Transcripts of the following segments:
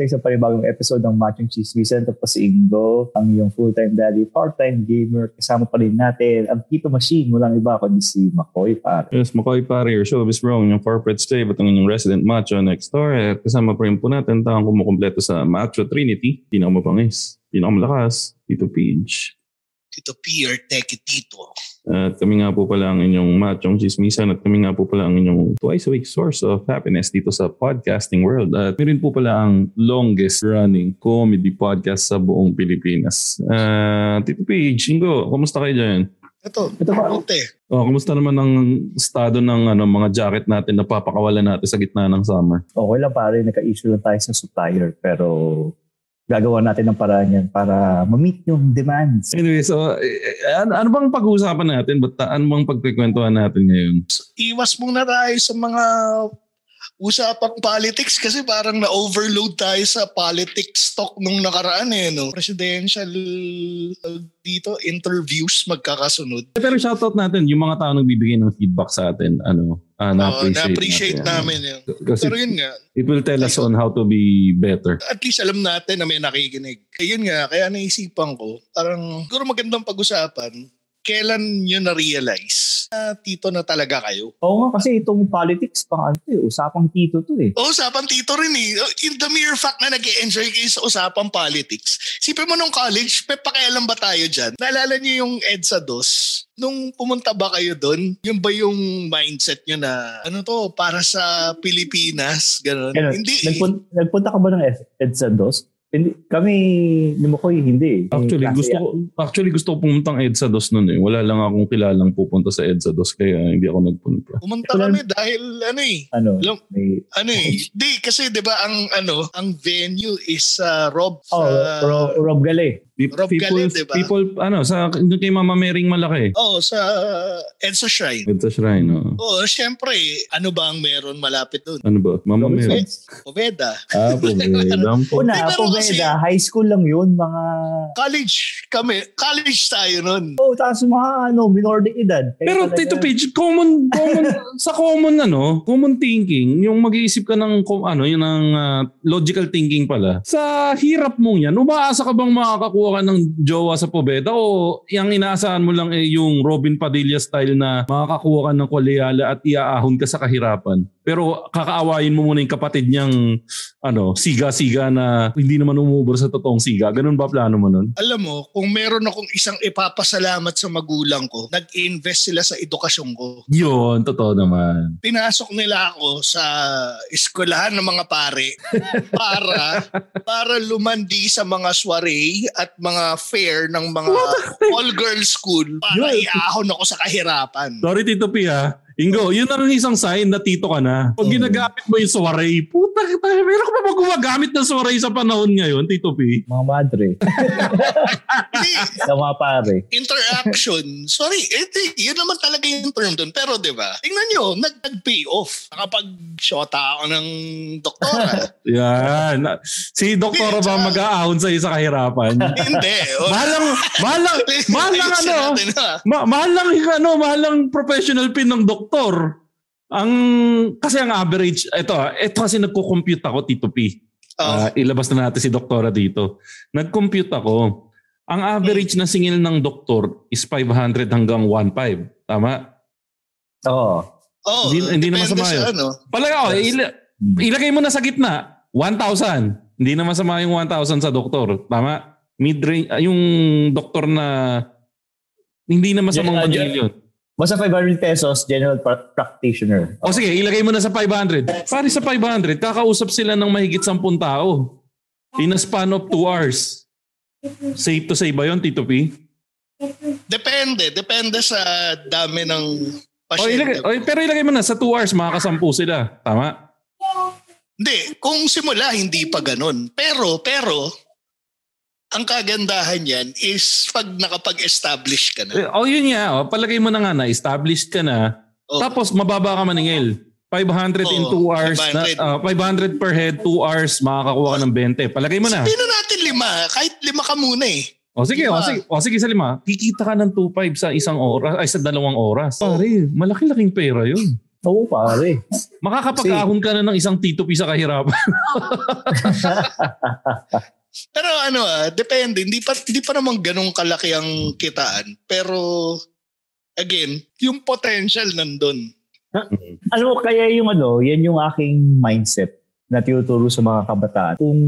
Sa isang panibagong episode ng Matching Chismisan. Ito po si Ingo, ang iyong full-time daddy, part-time gamer. Kasama pa rin natin ang Tito Machine. Walang iba kundi si McCoy Pare. Yes, McCoy Pare, your showbiz bro, yung corporate stave at ang resident macho next door. At kasama pa rin po natin taong kumukompleto sa Macho Trinity. Pinakamapangis, pinakamalakas, Tito Page. Tito P or Teke Tito. At kami nga po pala ang inyong machong chismisan at kami nga po pala ang inyong twice a week source of happiness dito sa podcasting world. At kami rin po pala ang longest running comedy podcast sa buong Pilipinas. Uh, Tito Page, Ingo, kumusta kayo dyan? Ito, Ito pa. Ute. Oh, kumusta naman ang estado ng ano, mga jacket natin na papakawalan natin sa gitna ng summer? Okay lang pare, naka-issue lang tayo sa supplier. Pero gagawa natin ng paraan yan para ma-meet yung demands. Anyway, so eh, ano, ano bang pag-uusapan natin? Ba't ano bang pagkikwentuhan natin ngayon? Iwas muna tayo sa mga usapang politics kasi parang na-overload tayo sa politics talk nung nakaraan eh. No? Presidential uh, dito, interviews magkakasunod. Pero shoutout natin yung mga tao nagbibigay ng feedback sa atin. Ano, ah, na-appreciate, na-appreciate natin. namin yun. Kasi Pero yun nga, it will tell us on how to be better. at least alam natin na may nakikinig. Ayun nga, kaya naisipan ko, parang siguro magandang pag-usapan, kailan nyo na-realize na tito na talaga kayo? Oo nga kasi itong politics pang ano eh, usapang tito to eh. Oo, usapang tito rin eh. In the mere fact na nag enjoy kayo sa usapang politics. Sipin mo nung college, may pakialam ba tayo dyan? Naalala niyo yung EDSA DOS? Nung pumunta ba kayo doon, yun ba yung mindset nyo na, ano to, para sa Pilipinas? Ganon. Ano, Hindi. eh. nagpun- nagpunta ka ba ng EDSA DOS? Hindi, kami ni McCoy hindi. Actually, Klase gusto ko actually gusto ko pumuntang EDSA DOS noon eh. Wala lang akong kilalang pupunta sa EDSA DOS kaya hindi ako nagpunta. Pumunta kami dahil ano eh. Ano, Alam- may, Ano eh. Di, kasi di ba ang ano, ang venue is uh, Rob sa... oh, Ro- Rob Gale. Pe- Rob people, Galit, diba? people, ano, sa kay Mama Mering malaki. Oo, sa EDSA Shrine. EDSA Shrine, oh. Oo, syempre, ano ba ang meron malapit doon? Ano ba? Mama Robinson. Mering. Poveda. Ah, po. Alam po. Una, Poveda, high school lang yun, mga... College kami. College tayo nun. Oh, tapos mga ano, minor de edad. Kaya Pero talaga- Tito Page, common, common sa common ano, common thinking, yung mag-iisip ka ng ano, yun ng ah, logical thinking pala. Sa hirap mong yan, umaasa ka bang makakakuha ka ng jowa sa Pobeda o yung inaasahan mo lang eh yung Robin Padilla style na makakakuha ka ng koleala at iaahon ka sa kahirapan. Pero kakaawayin mo muna yung kapatid niyang ano, siga-siga na hindi naman umubor sa totoong siga. Ganun ba plano mo nun? Alam mo, kung meron akong isang ipapasalamat sa magulang ko, nag-invest sila sa edukasyon ko. Yun, totoo naman. Pinasok nila ako sa eskwelahan ng mga pare para para lumandi sa mga soiree at mga fair ng mga all-girls school para Yun. iahon ako sa kahirapan. Sorry Tito P ha. Ingo, yun na rin isang sign na tito ka na. Pag Oo. ginagamit mo yung soiree, puta kita, meron ka pa ba gumagamit ng soiree sa panahon ngayon, Tito P? Mga madre. Sa mga pare. interaction. Sorry, ito, yun naman talaga yung term doon. Pero di ba, tingnan nyo, nag- nag-pay off. Nakapag-shota ako ng doktora. Yan. Si Doktora ba mag-aahon sa sa kahirapan? Hindi. Mahalang, mahalang Ayusin ano, ma- mahalang, ano, mahalang professional pin ng doktor. Ang, kasi ang average, ito, ito kasi nagko-compute ako, Tito P. Oh, Ah, ilabas na natin si doktora dito. Nag-compute ako. Ang average na singil ng doktor is 500 hanggang 1.5. Tama? Oo. oh, hindi- hindi naman depende masama sa yun. ano. Palagi ako, ila- ilagay mo na sa gitna, 1,000. Hindi na masama yung 1,000 sa doktor. Tama? Mid-range, ah, yung doktor na hindi na masamang Yeah, maging yun. Basta 500 pesos, general pra- practitioner. O sige, ilagay mo na sa 500. Pare sa 500, kakausap sila ng mahigit 10 tao. In a span of 2 hours. Safe to say ba yun, Tito P? Depende. Depende sa dami ng O, ilagay, pasyente. o, pero ilagay mo na, sa 2 hours, makakasampu sila. Tama? Hindi, kung simula, hindi pa ganun. Pero, pero, ang kagandahan yan is pag nakapag-establish ka Eh, na. Oh, yun nga. Oh, palagay mo na nga na, established ka na. Oh. Tapos, mababa ka maningil. 500 in Oo, 2 hours. 500. Na, ah, 500 per head, 2 hours, makakakuha ka ng 20. Palagay mo na. Sabihin na natin lima. Kahit lima ka muna eh. O sige, o Lima. sige, o sige sa lima. Kikita ka ng 2.5 sa isang oras, ay sa dalawang oras. Pare, malaki-laking pera yun. Oo, pare. Makakapag-ahon ka na ng isang Tito sa kahirapan. Pero ano ah, depende. Hindi pa, hindi pa naman ganun kalaki ang kitaan. Pero, again, yung potential nandun. Alam mo, kaya yung ano, yan yung aking mindset na tinuturo sa mga kabataan. Kung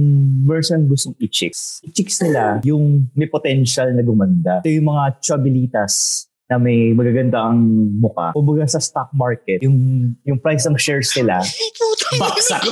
version gustong i-chicks, i-chicks nila yung may potential na gumanda. Ito yung mga chabilitas na may magaganda ang muka. Kumbaga sa stock market, yung yung price ng shares nila, Baksak.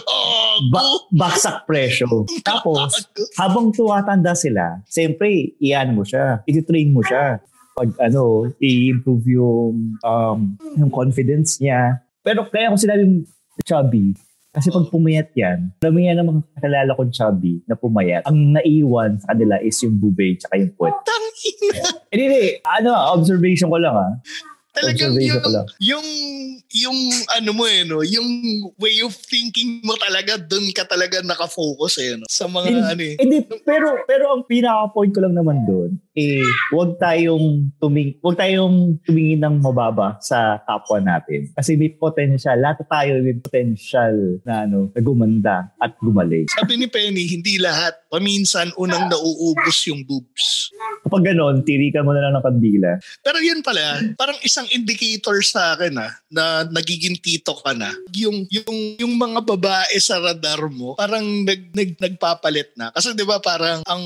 ba- baksak presyo. Tapos, habang tumatanda sila, siyempre, iyan mo siya. I-train mo siya. Pag ano, i-improve yung, um, yung confidence niya. Pero kaya ko sinabing chubby, kasi pag pumayat yan, dami yan ng mga kakilala kong chubby na pumayat. Ang naiwan sa kanila is yung bubay tsaka yung puwet. Tangina. Hindi, hindi. Ano, observation ko lang ah. Talagang yung, ko lang. yung, yung ano mo eh, no? yung way of thinking mo talaga, dun ka talaga nakafocus eh, no? sa mga Hindi- ano eh. Hindi, pero pero ang pinaka-point ko lang naman doon, eh, wag tayong tuming wag tayong tumingin ng mababa sa kapwa natin. Kasi may potential, lahat tayo may potential na ano, na gumanda at gumaling. Sabi ni Penny, hindi lahat. Paminsan, unang nauubos yung boobs. Kapag ganon, tirikan mo na lang ng kandila. Pero yun pala, parang isang indicator sa akin ah, na nagiging tito ka na. Yung, yung, yung mga babae sa radar mo, parang nag, nag, nagpapalit na. Kasi di ba parang ang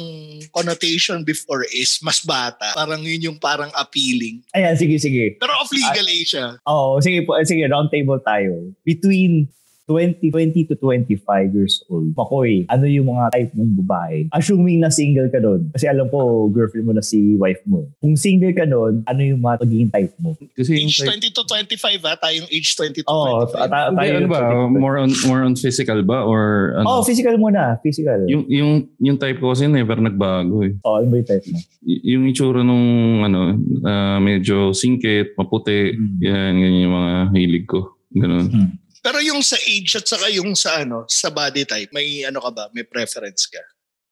connotation before is mas bata. Parang yun yung parang appealing. Ayan, sige, sige. Pero of legal age ah. Oo, sige po, sige, round table tayo. Between 20, 20 to 25 years old. Makoy, ano yung mga type mong babae? Assuming na single ka doon. Kasi alam ko, girlfriend mo na si wife mo. Kung single ka doon, ano yung mga magiging type mo? Kasi yung Age type, 20 to 25 ha, tayong age 20 to Oo, 25. ta- tayo ano ba? More on more on physical ba or ano? Oh, physical muna. Physical. yung yung yung type ko kasi never nagbago eh. oh, ano ba yung type mo? Y- yung itsura nung ano, ah, medyo singkit, maputi, Mm. yan ganyan yung mga hilig ko. Ganun. Pero yung sa age at saka yung sa ano, sa body type, may ano ka ba? May preference ka?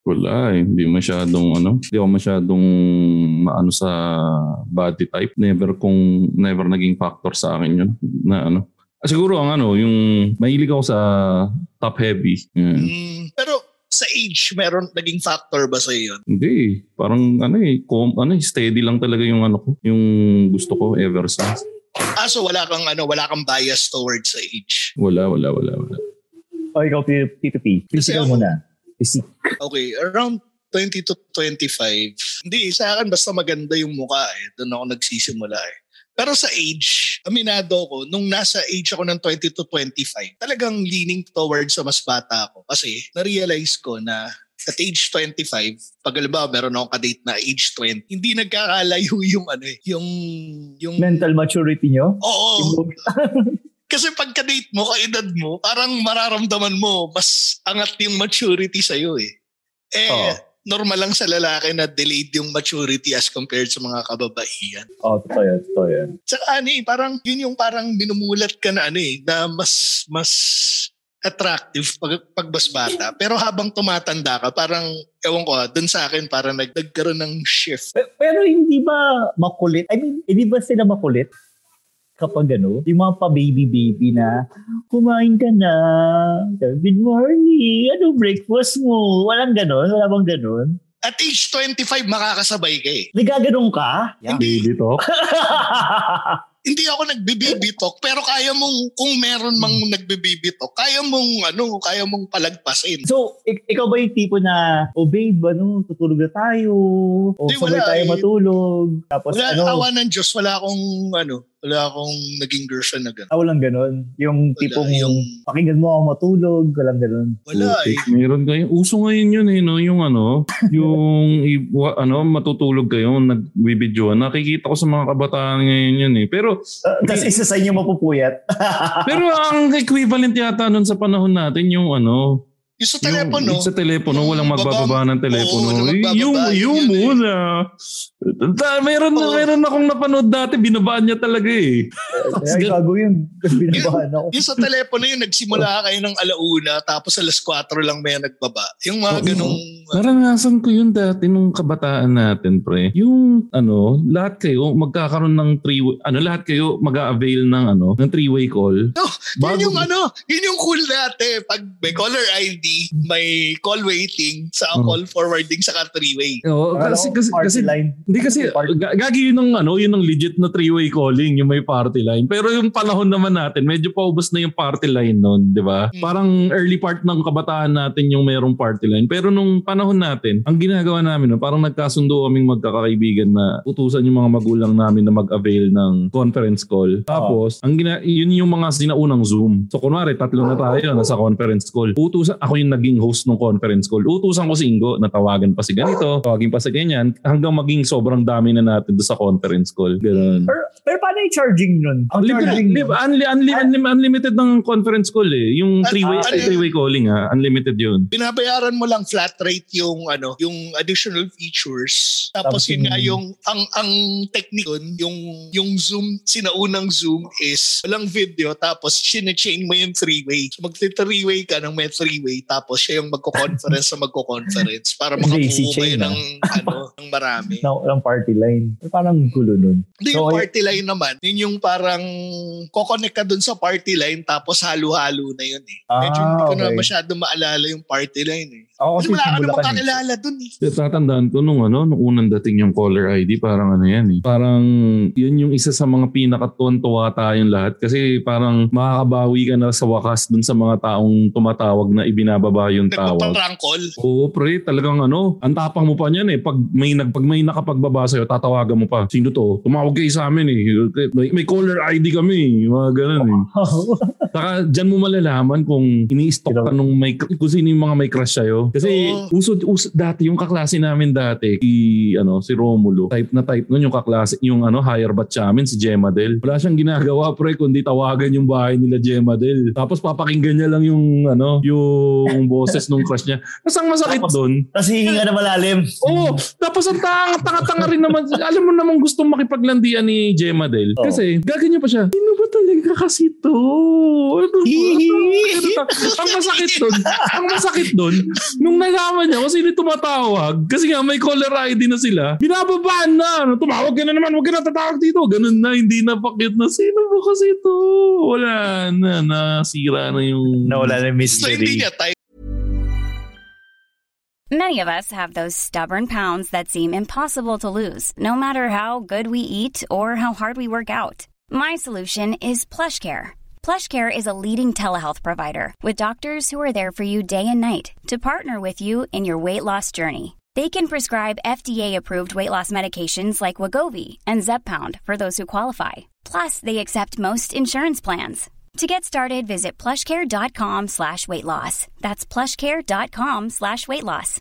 Wala eh. Hindi masyadong ano. Hindi ako masyadong maano sa body type. Never kung never naging factor sa akin yun. Na ano. Ah, siguro ang ano, yung mahilig ako sa top heavy. Yan. Mm, pero sa age, meron naging factor ba sa yun? Hindi eh. Parang ano eh, com, ano eh, steady lang talaga yung ano ko. Yung gusto ko ever since. Ah, so wala kang ano, wala kang bias towards sa age. Wala, wala, wala, wala. O, Oh, ikaw, P- P2P. Physical ako- muna. Physical. Okay, around 20 to 25. Hindi, sa akin basta maganda yung mukha eh. Doon ako nagsisimula eh. Pero sa age, aminado ko, nung nasa age ako ng 20 to 25, talagang leaning towards sa mas bata ako. Kasi na-realize ko na at age 25, pag alam meron akong kadate na age 20, hindi nagkakalayo yung ano eh, yung, yung, Mental maturity nyo? oo, kasi pagka-date mo, kaedad mo, parang mararamdaman mo, mas angat yung maturity sa'yo eh. Eh, Oo. normal lang sa lalaki na delayed yung maturity as compared sa mga kababaihan. Oh, totoo yan. Totoo yan. Tsaka ano eh, parang yun yung parang minumulat ka na ano eh, na mas, mas attractive pag, pag mas bata. Pero habang tumatanda ka, parang, ewan ko ah, dun sa akin, parang nag, nagkaroon ng shift. Pe- Pero hindi ba makulit? I mean, hindi ba sila makulit? Kapag ano, yung mga pa-baby-baby na, kumain ka na, good morning, ano breakfast mo? Walang ganon? Wala bang ganon? At age 25, makakasabay ka eh. Nagaganon ka? Hindi. Baby talk. hindi ako nagbe-baby talk pero kaya mong kung meron mang nagbe-baby talk kaya mong ano kaya mong palagpasin. So, ik- ikaw ba yung tipo na, oh babe, ano, tutulog na tayo, o Di, sabay wala tayo eh. matulog, tapos wala ano, awa ng Diyos wala akong ano Wala akong naging girlfriend na gano'n. Ah, walang ganun. Yung tipong yung- pakinggan mo ako matulog, walang ganun. Wala eh. Meron kayo. Uso ngayon yun eh, no? Yung ano, yung i- wa- ano, matutulog kayo, nagbibidyoan. Nakikita ko sa mga kabataan ngayon yun eh. Pero, Uh, Tapos isa sa inyo mapupuyat. pero ang equivalent yata nun sa panahon natin yung ano, Yung sa telepono. Yung, sa telepono, Yung walang magbababa ng telepono. Oo, magbababa, yung, yun yung yun eh. muna. Ta, meron, Oo. meron akong napanood dati, binabaan niya talaga eh. Ay, gago yun. Binabahan ako. Yung sa telepono yung nagsimula kayo ng alauna tapos alas 4 lang may nagbaba. Yung mga Oo. ganong... Naranasan ko yun dati nung kabataan natin, pre. Yung, ano, lahat kayo magkakaroon ng three ano, lahat kayo mag-avail ng, ano, ng three-way call. No, Bago- yun yung ano, yun yung cool dati. Pag may caller ID, may call waiting, sa Oh. call forwarding, saka three-way. Oo, kasi, kasi, party kasi, line. Hindi kasi, gagi yun ng, ano, yun ng legit na three-way calling, yung may party line. Pero yung panahon naman natin, medyo paubos na yung party line nun, di ba? Hmm. Parang early part ng kabataan natin yung mayroong party line. Pero nung panahon natin, ang ginagawa namin, no, parang nagkasundo kaming magkakaibigan na utusan yung mga magulang namin na mag-avail ng conference call. Tapos, ang gina- yun yung mga sinaunang Zoom. So, kunwari, tatlo na tayo nasa conference call. Utusan, ako yung naging host ng conference call. Utusan ko si Ingo na tawagan pa si ganito, tawagin pa si ganyan, hanggang maging sobrang dami na natin doon sa conference call. Ganun. Pero, pero paano yung charging nun? Ang Libre, charging nun? libre, unli, unli, unli- unlimited ng conference call eh. Yung Ah, three-way, ah, ay, three-way calling ha. Unlimited yun. Binabayaran mo lang flat rate yung ano, yung additional features. Tapos Tapos yun nga yung- ang ang technique dun, yung yung Zoom, sinaunang Zoom is walang video tapos sine-chain mo yung three-way. So magti-three-way ka ng may three-way tapos siya yung magko-conference sa magko-conference para makakuha kayo ng ano, ng marami. ng, ng party line. Parang gulo nun. Hindi So, yung party line naman, yun yung parang kokonek ka dun sa party line tapos halo-halo na yun eh. Medyo Ah, hindi ko na okay. masyado maalala yung party line eh. Ako Kasi wala ka sa namang Bulacan. eh. kakilala dun eh. Tatandaan ko nung ano, nung unang dating yung caller ID, parang ano yan eh. Parang yun yung isa sa mga pinakatuwan-tuwa tayong lahat kasi parang makakabawi ka na sa wakas dun sa mga taong tumatawag na ibinababa yung tawag. Nagpa-prank call. Oo, pre, talagang ano, ang tapang mo pa niyan eh. Pag may, nag, pag may nakapagbaba sa'yo, tatawagan mo pa. Sino to? Tumawag kayo sa amin eh. May, may caller ID kami. Mga ganun eh. Saka dyan mo malalaman kung ini-stalk ka nung may, kung sino yung mga may crush sa'yo. Kasi Oo. uso, uso, dati, yung kaklase namin dati, si, ano, si Romulo, type na type nun yung kaklase, yung ano, higher batch namin, si Gemma Del. Wala siyang ginagawa, pre, kundi tawagan yung bahay nila Gemma Del. Tapos papakinggan niya lang yung, ano, yung boses nung crush niya. Tapos ang masakit doon, Tapos hihinga na malalim. Oo, tapos ang tanga, tanga-tanga rin naman. Alam mo namang gustong makipaglandian ni Gemma Del. Oo. Kasi gaganyan pa siya. Sino ba talaga kasi to? Ano ba? Ano ba? ang masakit doon, ang masakit doon, nung nalaman niya kung sino tumatawag, kasi nga may caller ID na sila, binababaan na. Ano, Tumawag ka na naman, huwag ka na tatawag dito. Ganun na, hindi na pakit na. Sino ba kasi to? Wala na, nasira na yung... Nawala na yung So hindi niya type. Many of us have those stubborn pounds that seem impossible to lose, no matter how good we eat or how hard we work out. My solution is PlushCare. PlushCare is a leading telehealth provider with doctors who are there for you day and night to partner with you in your weight loss journey. They can prescribe FDA-approved weight loss medications like Wagovi and Zepbound for those who qualify. Plus, they accept most insurance plans. To get started, visit plushcare.com slash weight loss. That's plushcare.com slash weight loss.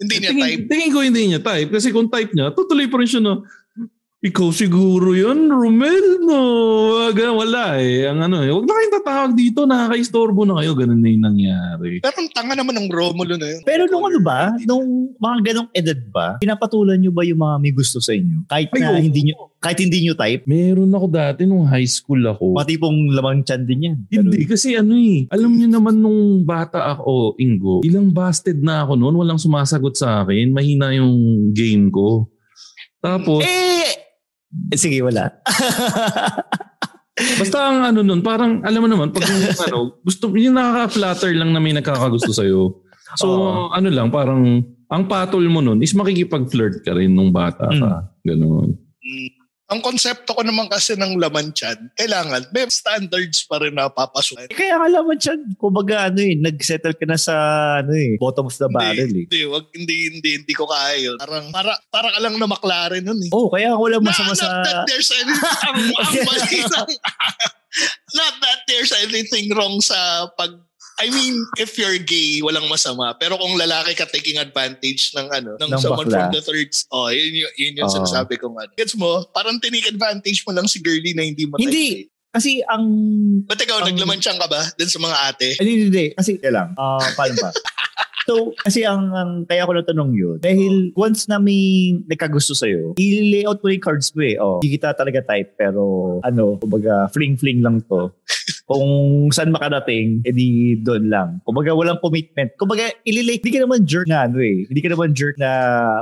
Hindi niya tingin, type. tingin ko hindi niya type. Kasi kung type niya, tutuloy pa rin siya na, ikaw siguro yun, Romel, no? Wag, wala eh. Ang ano eh, huwag na kayong tatawag dito, nakaka-istorbo na kayo. Ganun na yung nangyari. Pero ang tanga naman ng Romulo na yun. Pero nung ano ba, nung mga ganong edad ba, pinapatulan nyo ba yung mga may gusto sa inyo? Kahit Ay, na oo. hindi nyo, kahit hindi nyo type, Meron ako dati nung high school ako. mga tipong lamang tiyan din yan. Hindi, kasi ano eh, alam niyo naman nung bata ako, Ingo, ilang busted na ako noon, walang sumasagot sa akin, mahina yung game ko. Tapos, Eh, eh, sige, wala. basta ang ano nun, parang alam mo naman, pag yung, ano, gusto, yung nakaka-flatter lang na may nakakagusto sa'yo. So, Oo. ano lang, parang, ang patol mo nun is makikipag-flirt ka rin nung bata ka. Ganun. Mm. Ang konsepto ko naman kasi ng laman tiyan, kailangan may standards pa rin na papasukan. Eh, kaya ka naman siya, kumbaga ano eh, nag-settle ka na sa ano eh, bottom of the barrel eh. Hindi, wag, hindi, hindi, hindi ko kaya yun. Parang, para, para ka lang na McLaren nun eh. Oh, kaya wala masama sa... Not that there's any, ang, ang mali not that there's anything wrong sa pag I mean, if you're gay, walang masama. Pero kung lalaki ka taking advantage ng ano, ng, Ng someone bakla. from the thirds, oh, yun, yun, yun yung Oo. sinasabi kong ano. Gets mo? Parang tinake advantage mo lang si girlie na hindi mo Hindi. Kasi ang... Ba't ikaw, Ang- naglamansyang ka ba dun sa mga ate? Hindi, hindi, hindi. Kasi, kaya lang. Ah, paano ba? So, kasi ang, ang kaya ko natanong yun, dahil once na may nagkagusto sa'yo, i-layout mo yung cards mo eh. Oh, hindi kita talaga type, pero ano, kumbaga, fling-fling lang to. Kung saan makarating, edi doon lang. Kumbaga, walang commitment. Kumbaga, ililate, hindi ka naman jerk na ano eh. Hindi ka naman jerk na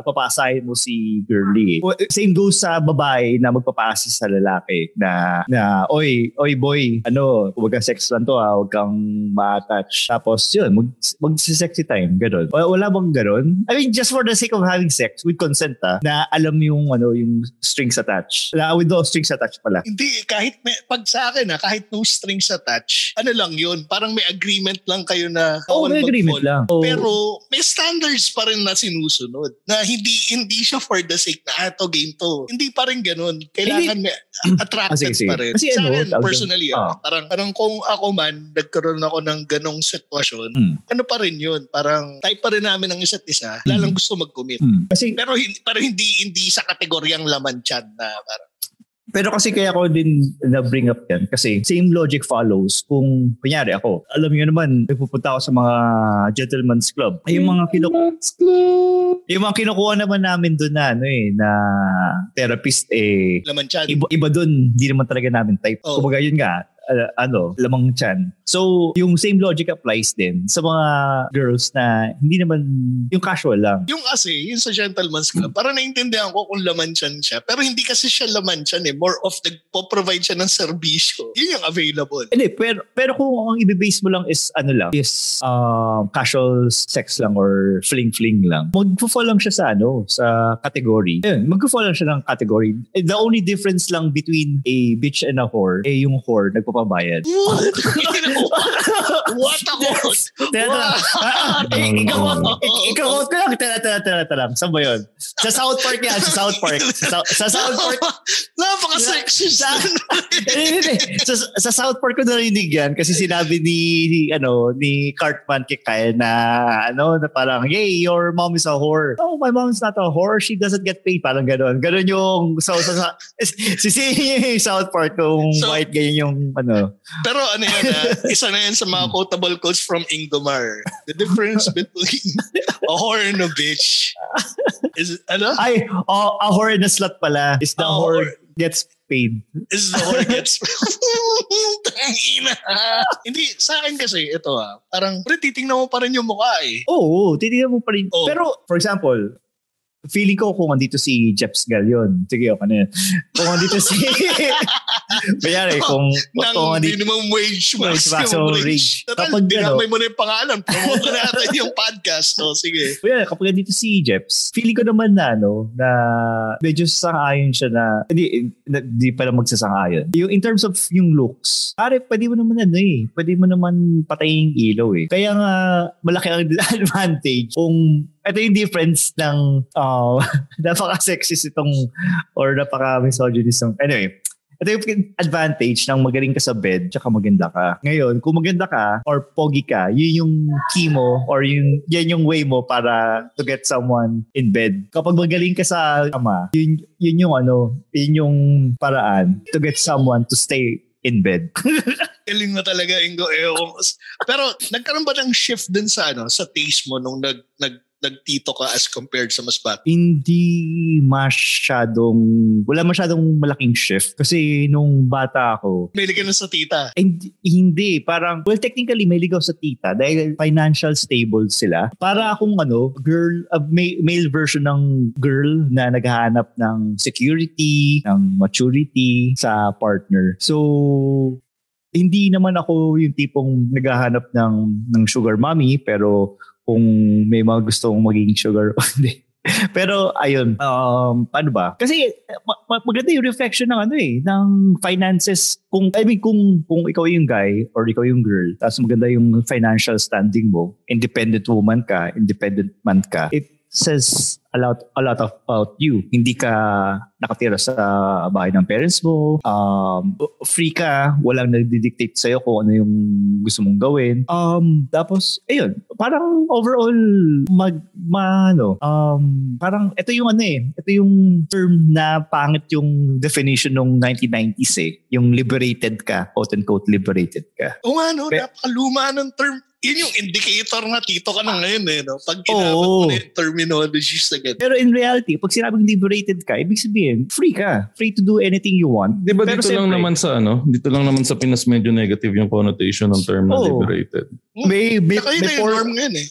papasahin mo si girlie. eh. Same goes sa babae na magpapasa sa lalaki na, na, oy, oy boy, ano, kumbaga sex lang to ha, huwag kang ma-attach. Tapos yun, mag, mag-sexy time, ganun. Wala, wala bang ganun? I mean, just for the sake of having sex with consent ha, na alam yung, ano, yung strings attached. Na, with no strings attached pala. Hindi, kahit may, pag sa akin ha, kahit no strings attached, ano lang yun, parang may agreement lang kayo na bawal may agreement lang. Oo. Pero may standards pa rin na sinusunod. Na hindi hindi siya for the sake na ah, to game to. Hindi pa rin ganun. Kailangan may attracted Ah, sige, sige. pa rin. Kasi Sa ano, akin, personally, Ah. ah, parang, parang kung ako man, nagkaroon ako ng ganong sitwasyon, Hmm. ano pa rin yun? Parang type pa rin namin ng isa't isa. Lalang gusto mag-commit. Hmm. Kasi Pero hindi, pero hindi hindi sa kategoryang laman chan na parang Pero kasi kaya ko din na-bring up yan kasi same logic follows kung kunyari ako, alam niyo naman, nagpupunta ako sa mga gentleman's club. Ay, yung mga kinuku Let's go. yung mga kinukuha naman namin doon na ano eh na therapist eh laman chan. iba, iba doon, hindi naman talaga namin type. Oh. Kumbaga yun nga, uh, ano, lamang chan. So, yung same logic applies din sa mga girls na hindi naman, yung casual lang. Yung kasi, yung sa gentleman's club, para naintindihan ko kung laman chan siya. Pero hindi kasi siya laman chan eh. More of nagpo-provide siya ng serbisyo. Yun yung available. Hindi, pero, pero kung ang ibibase mo lang is ano lang, is um, casual sex lang or fling-fling lang, magpo-fall lang siya sa ano, sa category. Ayun, magpo-fall lang siya ng category. Eh, The only difference lang between a bitch and a whore, eh yung whore nagpapabayad. What a quote! Tara, tara. Eh, Ikaw, ik- ikaw, ko lang. Tara, tara, tara, tara. Saan ba yun? Sa South Park yan, sa South Park. Sa, Sou- sa South Park. Napaka-sexist. Sa, hindi, hindi. sa, sa South Park ko narinig yan kasi sinabi ni, ni ano ni Cartman kay Kyle na ano na parang yay your mom is a whore oh my mom is not a whore she doesn't get paid parang gano'n gano'n yung so, so, so si si South Park kung So- white ganyan yung ano Pero ano yan ah, isa na yan sa mga quotable quotes from Ingomar. The difference between a whore and a bitch is, ano? ay oh, a whore and a slut pala is the A whore whore. gets paid is the whore gets... Tangina. Hindi, sa akin kasi, ito ah, parang, pre, titingnan mo pa rin yung mukha eh. Oo, titignan mo pa rin. Oo. Pero, for example, feeling ko kung andito si Jeps Galion. Sige, ako na yun. Kung andito si... Kanyari, kung, Nang kung andito... minimum wage Wage maximum wage. Kapag dinamay mo na yung pangalan. Promote na natin yung podcast. So, sige. Kaya kapag andito si Jeps, feeling ko naman na, ano, na medyo sasang-ayon siya na, hindi, hindi pala magsasang-ayon. Yung in terms of yung looks, pare, pwede mo naman ano eh, pwede mo naman patayin yung ilaw eh. Kaya nga, malaki ang advantage kung ito yung difference ng uh, napaka-sexist itong or napaka-misogynist anyway ito yung advantage ng magaling ka sa bed tsaka maganda ka. Ngayon, kung maganda ka or pogi ka, yun yung key mo or yung, yan yung way mo para to get someone in bed. Kapag magaling ka sa ama, yun, yun yung ano, yun yung paraan to get someone to stay in bed. Galing mo talaga, Ingo. Pero, nagkaroon ba ng shift din sa, ano, sa taste mo nung nag, nag, nagtito ka as compared sa mas bata? Hindi masyadong, wala masyadong malaking shift. Kasi nung bata ako, Pili ka na sa tita. Hindi, hindi. Parang, well, technically, may ligaw sa tita dahil financial stable sila. Para akong ano, girl, uh, ma- male version ng girl na naghahanap ng security, ng maturity sa partner. So, hindi naman ako yung tipong naghahanap ng, ng sugar mommy, pero kung may mga gustong maging sugar, hindi. Pero ayun, um, paano ba? Kasi ma- ma- maganda yung reflection ng ano eh, ng finances. Kung, I mean, kung, kung ikaw yung guy or ikaw yung girl, tapos maganda yung financial standing mo, independent woman ka, independent man ka, it says a lot a lot of about you. Hindi ka nakatira sa bahay ng parents mo. Um, free ka, walang nagdi-dictate sa'yo kung ano yung gusto mong gawin. Um, tapos, ayun, parang overall, mag, ma, ano, um, parang ito yung ano eh, ito yung term na pangit yung definition ng 1990s eh. Yung liberated ka, quote-unquote liberated ka. Oo nga, no? Pe- Napakaluma ng term. Yun yung indicator na tito ka na ngayon eh, no? Pag ginamit Oo. mo na yung terminologies na ganyan. Pero in reality, pag sinabing liberated ka, ibig sabihin, free ka. Free to do anything you want. Di ba Pero dito lang naman sa ano, dito lang naman sa Pinas medyo negative yung connotation ng term na liberated. May, may, Saka yun may norm ngayon eh.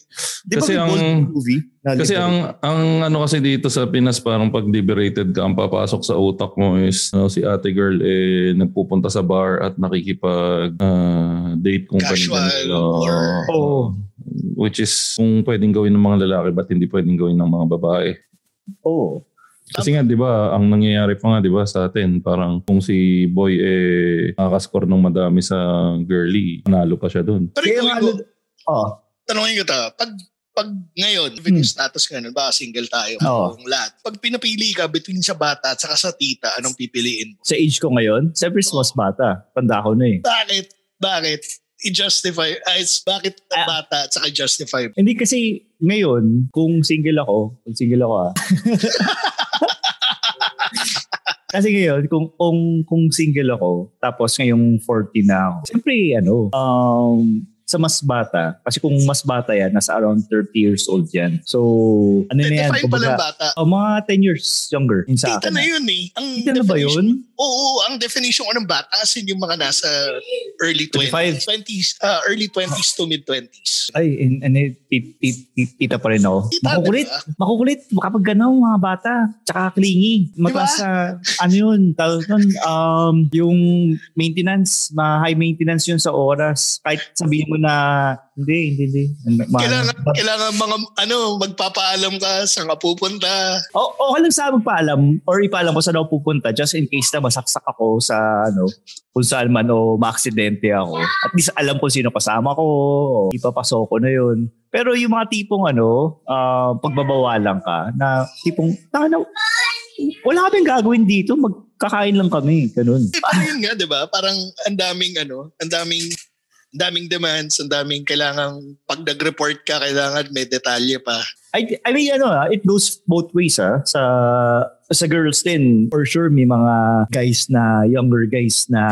Di ba Kasi ang- movie? na Kasi ang ang ano kasi dito sa Pinas parang pag liberated ka, ang papasok sa utak mo is ano, si ate girl eh nagpupunta sa bar at nakikipag ah, date kung Casual kanino. or- Oo. Which is kung pwedeng gawin ng mga lalaki ba't hindi pwedeng gawin ng mga babae. Oo. Kasi nga 'di ba, ang nangyayari pa nga 'di ba sa atin, parang kung si boy eh nakaka-score ng madami sa girly, panalo pa siya doon. Pero ikaw, ikaw, ano- oh, tanongin ko ta, pag pag ngayon, even yung status ka nun, baka single tayo, Hmm. Oo. kung lahat. Pag pinapili ka between sa bata at saka sa tita, anong pipiliin mo? sa age ko ngayon, siyempre mas bata. Tanda ko na eh. Bakit? Bakit? I-justify, ay, bakit Ah. bata at saka justify? Hindi kasi ngayon, kung single ako, kung single ako ah. kasi ngayon, kung, kung, kung single ako, tapos ngayong 40 na ako, siyempre ano, um, sa mas bata, kasi kung mas bata yan, nasa around 30 years old yan. So, ano na yan? 25 pa lang bata. oh, mga 10 years younger yun sa Tita akin. na yun eh. Ang Tita na ba yun? Oo, ang definition ko ng bata as in yung mga nasa early 20s. 25. 20s uh, early 20s to mid 20s. Ay, tit- tit- tit- tita pa rin ako. Tita, makukulit. diba? Makukulit. Makapag gano'n mga bata. Tsaka clingy. Mataas sa, ano yun, tawag nun, um, yung maintenance, ma high maintenance yun sa oras. Kahit sabihin mo na, hindi, hindi, hindi. Kailangan, kailangan mga, ano, magpapaalam ka saan ka pupunta. O, o lang sa magpaalam or ipaalam ko saan ako pupunta just in case na masaksak ako sa ano kung saan man o maaksidente ako. At least alam ko sino kasama ko o ipapasok ko na yun. Pero yung mga tipong ano, ah, pagbabawalan ka na tipong, tanga na, wala kaming gagawin dito, magkakain lang kami. Ganun. Eh, pero yun nga, di ba? Parang ang daming, ano, ang daming, daming demands, ang daming kailangan, pag nag-report ka, kailangan may detalye pa. I, I mean, ano, ah, it goes both ways ah. Sa, sa girls din, for sure, may mga guys na, younger guys na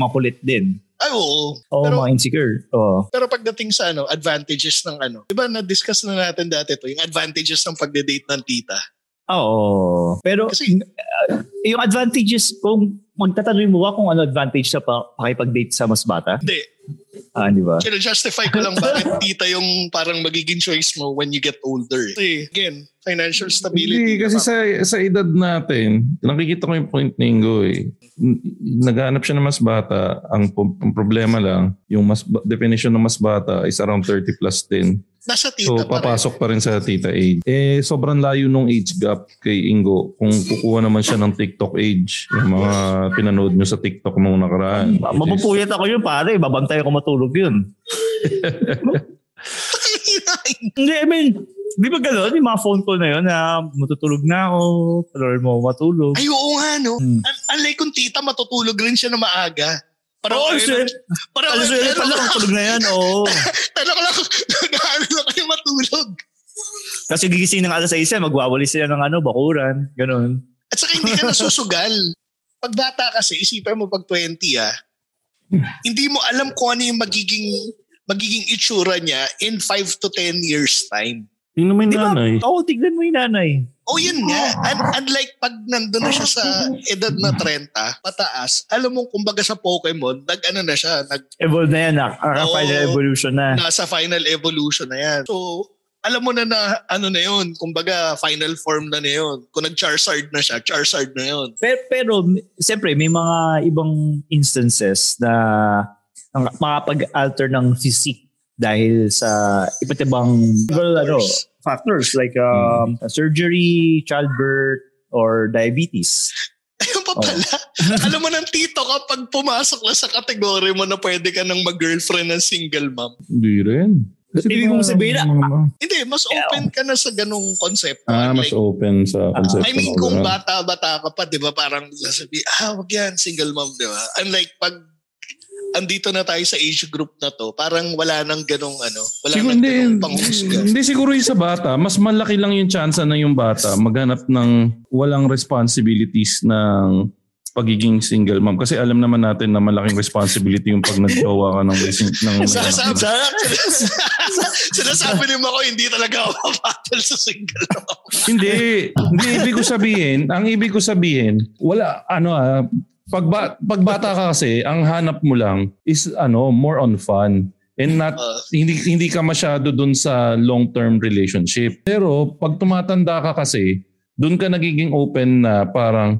makulit din. Ay, oo. Oo, pero, mga insecure. Oo. pero pagdating sa ano, advantages ng ano, di ba na-discuss na natin dati to, yung advantages ng pagde-date ng tita. Oo. Pero Kasi- uh, yung advantages, kung magtatanong mo ba kung ano advantage sa pa- pakipag-date sa mas bata? Hindi. Ah, di ba? Kina-justify ko lang bakit tita yung parang magiging choice mo when you get older. Kasi, again, financial stability. Hindi, kasi sa, sa edad natin, nakikita ko yung point ni Ingo eh. Naghanap siya ng mas bata. Ang, ang problema lang, yung mas ba- definition ng mas bata is around 30 plus din. Nasa tita So, pa rin. papasok pa rin sa tita age. Eh, sobrang layo nung age gap kay Ingo. Kung kukuha naman siya ng TikTok age, yung mga pinanood nyo sa TikTok nung nakaraan. is- Mapupuyat ako yun, pare. Babantay ako matulog yun. Hindi, I mean, di ba gano'n? Yung mga phone call na yun na matutulog na ako, panoorin mo matulog. Ay, oo nga, no? Hmm. Un- Unlike kung tita, matutulog rin siya na maaga. Parang, Oo, ayun, shit. parang, Alas ayun, 9 pa lang, tulog na yan, oo. Tanong lang, nag-ano lang kayo matulog. Kasi gigising ng alas 6 yan, magwawalis sila ng ano, bakuran, gano'n. At saka hindi ka nasusugal. Pag bata kasi, isipin mo pag 20 ah, hindi mo alam kung ano yung magiging magiging itsura niya in 5 to 10 years time. Tingnan mo yung Di ba? nanay. Oo, tignan mo yung nanay. Oh, yun nga. Un- unlike pag nandun na siya sa edad na 30, pataas, alam mo, kumbaga sa Pokemon, nag-ano na siya, nag, Evolve na yan, ah. Ah, Oo. final evolution na. nasa final evolution na yan. So, alam mo na na ano na yun, kumbaga final form na na yun. Kung nag-Charizard na siya, Charizard na yun. Pero, pero siyempre, may mga ibang instances na ang makapag-alter ng physique dahil sa iba't ibang well, ano, factors like um, surgery, childbirth, or diabetes. Ayun pa pala. Alam mo ng tito kapag pumasok na sa kategory mo na pwede ka nang mag-girlfriend ng single mom. Hindi rin. Ibig mong sabihin na- mga- Hindi, mas open ka na sa ganong concept. Ah, mas Like, open sa concept. I mean, kung bata-bata ka pa, di ba, parang sasabi, ah, wag yan, single mom, di ba? Unlike pag andito na tayo sa age group na to, parang wala nang ganong ano, wala Siguro, nang ganong panghusga. hindi siguro yung sa bata, mas malaki lang yung chance na yung bata maghanap ng walang responsibilities ng pagiging single mom. Kasi alam naman natin na malaking responsibility yung pag nag-jowa ka ng, ng, ng Sinasabi, sinasabi ni Mako, hindi talaga ako mapatol sa single mom. hindi, hindi ibig ko sabihin, ang ibig ko sabihin, wala, ano ah, pag, ba, pag bata ka kasi, ang hanap mo lang is ano, more on fun. And not, Uh, hindi, hindi ka masyado dun sa long-term relationship. Pero pag tumatanda ka kasi, dun ka nagiging open na parang,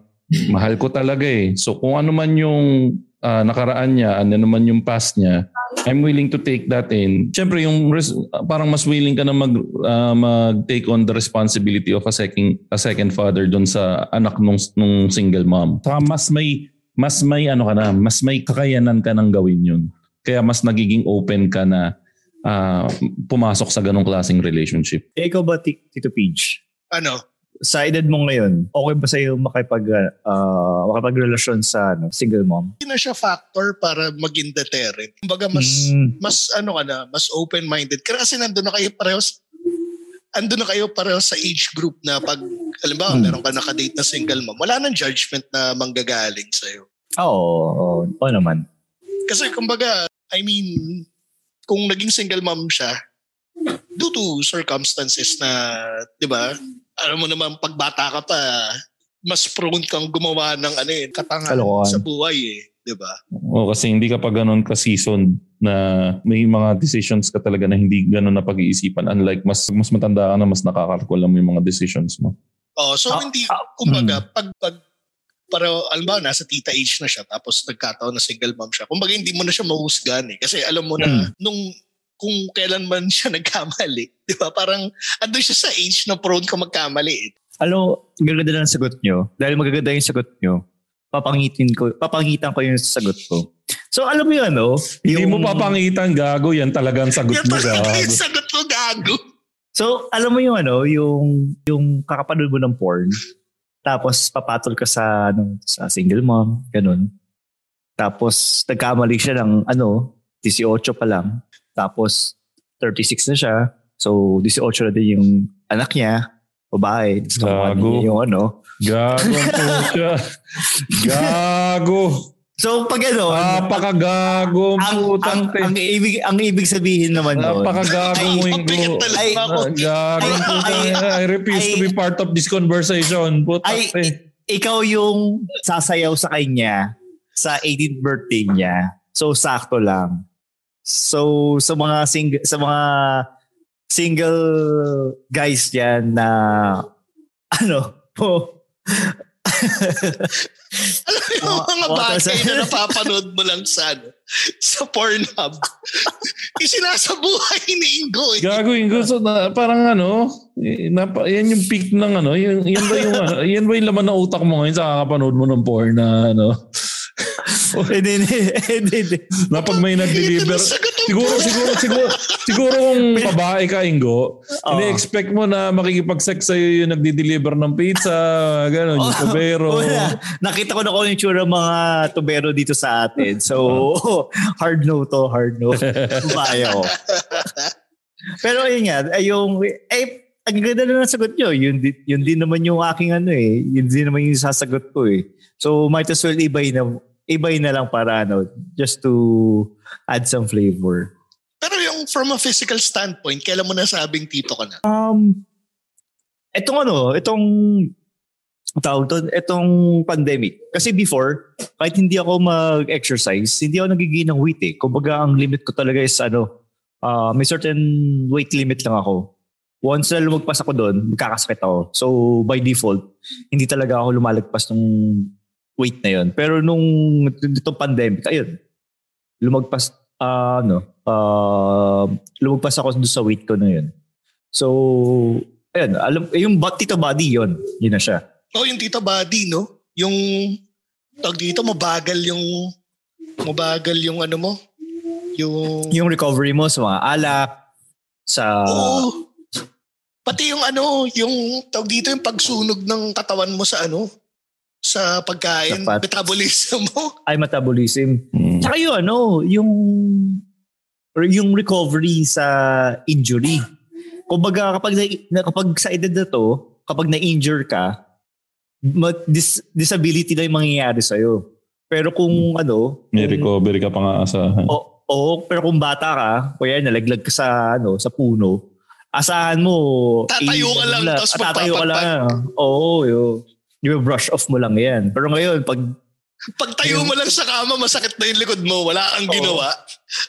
mahal ko talaga eh. So kung ano man yung ah, nakaraan niya, ano naman yung past niya, I'm willing to take that in. Siyempre, yung res- parang mas willing ka na mag, ah, mag-take on the responsibility of a second, a second father doon sa anak nung, nung single mom. Saka mas may, mas may ano ka na, mas may kakayanan ka nang gawin yun. Kaya mas nagiging open ka na ah, pumasok sa ganong klaseng relationship. Eh, ikaw ba, Ti- Tito Peach? ano, Sa edad mo ngayon, okay ba sa'yo makipag, uh, makipagrelasyon sa ano, single mom? hindi na siya factor para maging deterrent. Kumbaga, mas, Mm. mas ano ka na, mas open-minded. Kasi nandun na kayo pareho andun na kayo pareho sa age group na pag, halimbawa, Hmm. meron ka nakadate na single mom, wala nang judgment na manggagaling sa'yo. Oo, oo, oo naman. Kasi kumbaga, I mean, kung naging single mom siya, due to circumstances na, di ba, alam mo naman, pag bata ka pa, mas prone kang gumawa ng ano eh, katangan Kalokohan. sa buhay eh, di ba? O kasi hindi ka pa ganun ka-seasoned na may mga decisions ka talaga na hindi ganun na pag-iisipan. Unlike mas mas matanda ka na mas nakakalkulam mo yung mga decisions mo. Oh, so Ah, hindi, ah, kumbaga, pag, pag, pero alam ba, nasa tita age na siya, tapos nagkataon na single mom siya. Kumbaga, hindi mo na siya mahusgan eh. Kasi alam mo na, Hmm. nung, kung kailan man siya nagkamali, di ba? Parang, andun siya sa age na prone ka magkamali eh. Alam, gaganda na ang sagot nyo. Dahil magaganda yung sagot nyo, papangitin ko, papangitan ko yung sagot ko. So, alam mo yun, ano? Hindi Yung- mo papangitan gago, yan talagang sagot Yan mo talaga gago. yung sagot mo, gago. So, alam mo yung ano, yung, yung kakapanood mo ng porn, tapos papatol ka sa, ano, sa single mom, ganun. Tapos, nagkamali siya ng, ano, 18 pa lang. Tapos, 36 na siya. So, 18 na din yung anak niya, babae. Tapos, Gago. niya yung ano. Gago. Gago. So, pag ano, Napakagago ang ang, ang, te. ang, ibig, ang ibig sabihin naman nun, Napakagago mo yung Ay. Gago ang Ay, I refuse to ay, be part of this conversation. Puta ay, ikaw yung sasayaw sa kanya sa 18th birthday niya. So sakto lang. So sa mga sing sa mga single guys diyan na ano po Alam mo yung mga bagay na napapanood mo lang sa, ano, sa Pornhub. Isinasabuhay ni Ingo. eh. Gago yung gusto na parang ano, eh, napa, yan yung peak ng ano, yan, yan ba yung ano, yan ba yung laman ng utak mo ngayon sa kakapanood mo ng porn na ano, hindi hindi hindi hindi. na pag may nag-deliver. Siguro, siguro, siguro, siguro kung babae ka, Ingo, Oo. ini-expect mo na makikipag-sex sa'yo yung nagdi-deliver ng pizza, gano'n, yung tubero. Wala. Nakita ko na kung yung tsura mga tubero dito sa atin. So, hard no to, hard no. Baya ko. Pero ayun nga, ay yung, eh, ang ganda na ng sagot nyo. Yun, yun din naman yung aking ano eh. Yun din naman yung sasagot ko eh. So, might as well ibay na, ibay na lang para ano, just to add some flavor. Pero yung from a physical standpoint, kailan mo nasabing tito ka na? Um, etong ano, itong tawag doon, itong pandemic. Kasi before, kahit hindi ako mag-exercise, hindi ako nagiging ng weight eh. Kumbaga, ang limit ko talaga is ano, ah, may certain weight limit lang ako. Once na lumagpas ako doon, magkakasakit ako. So, by default, hindi talaga ako lumalagpas ng weight na yon. Pero nung itong pandemic, ayun, lumagpas, ah, ano, ah, lumagpas ako doon sa weight ko na yun. So, ayun, alam, yung ba- Tito Buddy yun. Yun na siya. Oh, yung Tito Buddy, no? Yung, tag dito, mabagal yung, mabagal yung ano mo, yung, Yung recovery mo sa mga alak, sa... Oo. Pati yung ano, yung tawag dito yung pagsunog ng katawan mo sa ano, sa pagkain, Sa fat. metabolism mo. ay metabolism. Mm. Tsaka yung ano, yung or yung recovery sa injury. Kumbaga kapag na, kapag sa edad na to, kapag na-injure ka, ma- dis- disability na yung mangyayari sa'yo. Pero kung ano, May kung- recovery ka pa nga asahan. Oo, oo, pero kung bata ka, kuya nalaglag ka sa ano, sa puno, asahan mo Tatayo ka lang, tapos tatayo ka lang. Oo, yun. Yung brush off mo lang yan. Pero ngayon, pag Pag tayo mo lang sa kama, masakit na yung likod mo, wala kang Oo. ginawa.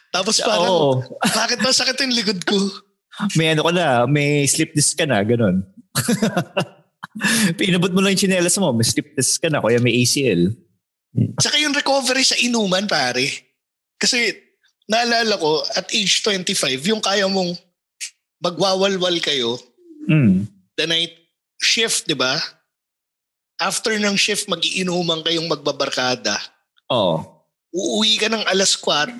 Tapos parang, oo, bakit masakit yung likod ko? may ano ka na, may slip disc ka na, ganun. Pinabot mo lang yung chinelas mo, may slip disc ka na, kaya may ACL. Tsaka yung recovery sa inuman, pare. Kasi, naalala ko, at age 25, yung kaya mong magwawalwal kayo, Mm. the night shift, di ba? After ng shift, magiinuman kayong magbabarkada. Oo. Uuwi ka ng alas 4,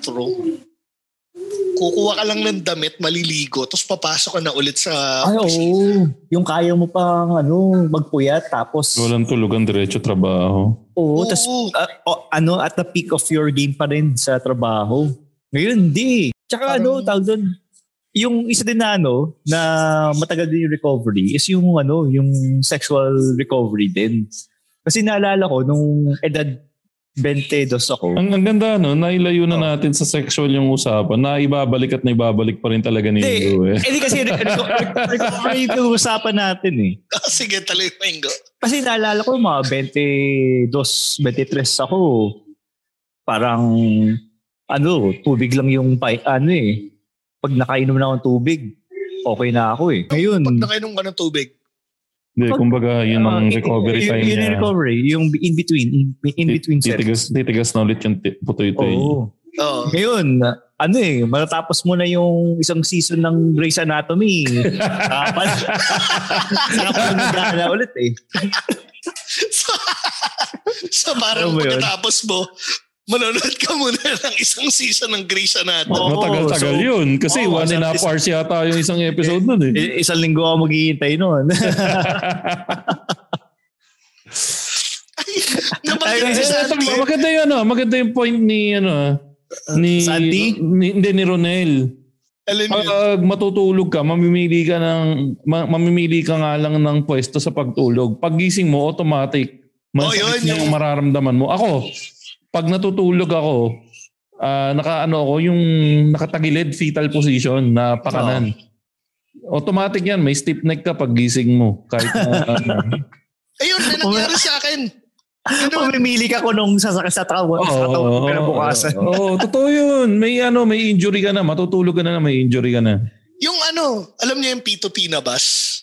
kukuha ka lang ng damit, maliligo, tapos papasok ka na ulit sa Ay, oo. Yung kaya mo pang ano, magpuyat, tapos, Walang tulugan, diretso trabaho. oo, Oo. tapos, ah, oh, ano, at the peak of your game pa rin sa trabaho. Ngayon, hindi. Tsaka ano, Parang- tawag doon, yung isa din na ano, na matagal din yung recovery is yung ano, yung sexual recovery din. Kasi naalala ko, nung edad 22 ako, Ang, ang ganda, no? Nailayo na Oh. natin sa sexual yung usapan. Na ibabalik at naibabalik pa rin talaga ni Hindi, Ingo, eh. eh, di kasi re- reco- re- recovery yung usapan natin eh. Sige, tuloy mo, Ingo. Kasi naalala ko mga 22, 23 ako. Parang ano, tubig lang yung ano eh. Pag nakainom na akong tubig, okay na ako eh. Ngayon, Pag nakainom ka ng tubig, Hindi, kumbaga, yun ang ah, recovery yun- time yun yung niya. recovery, yung in between, in, in between sets. Titigas, titigas na ulit yung ti- putoy-toy. Oo. oh, Ngayon, ano eh, matatapos mo na yung isang season ng Grey's Anatomy. Saka pa, saka pa nagana ulit eh. sa Alam mo yun? pagkatapos mo, manonood ka muna ng isang season ng Grey's Anatomy. Matagal-tagal so- yun. Kasi Oo, one and a half hours yata yung isang episode nun eh. Isang linggo ako maghihintay Eh, Sandy. ito, maganda yung ano, maganda yung point ni ano ah, ni Sandy? ni, hindi ni Ronel. Alam Pag matutulog ka, mamimili ka ng ma- mamimili ka nga lang ng pwesto sa pagtulog. Paggising mo automatic, Oh, masakit yun, na yun. yung mararamdaman mo. Ako, pag natutulog ako, ah naka ano ako, yung nakatagilid fetal position na pakanan. Automatic yan, may stiff neck ka pag gising mo. Kahit na, ano. ayun, may nangyari sa akin. Pumimili ka ko nung sa, sa trawan. sa katawan pero bukasan. Oo, oh, totoo yun. May ano, may injury ka na, matutulog ka na, may injury ka na. Yung ano, alam niyo yung P2P na bus?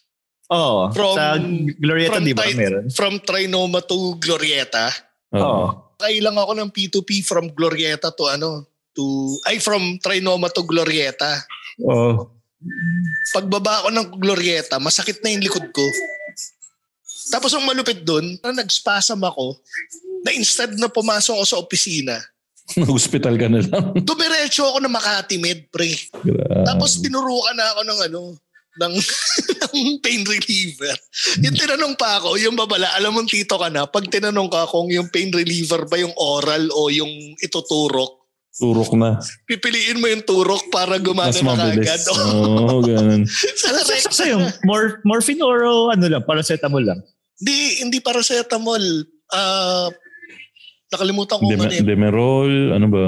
Oo. From- sa Glorieta, di ba? Meron. From Trinoma to Glorieta. Oo. Oo. Kailang ako ng P2P from Glorieta to ano, to, ay from Trinoma to Glorieta. Oo. Pagbaba ko ng Glorieta, masakit na yung likod ko. Tapos ang malupit doon, na nag-spasm ako, na instead na pumasok ako sa opisina, Hospital ka na lang. dumiretso ako na Makati Med, pre. Grabe. Tapos tinurukan na ako ng ano, ng, ng pain reliever. Yung tinanong pa ako, yung babala, alam mong tito ka na, pag tinanong ka kung yung pain reliever ba yung oral o yung ituturok, Turok na. pipiliin mo yung turok para gumana Mas na mabilis. kagad. Oo, ganun. sa Sa sa'yo, mor- morphine or oh, ano lang, paracetamol lang? Hindi, hindi paracetamol. Ah, nakalimutan ko Dem- ano yun. Demerol, ano ba?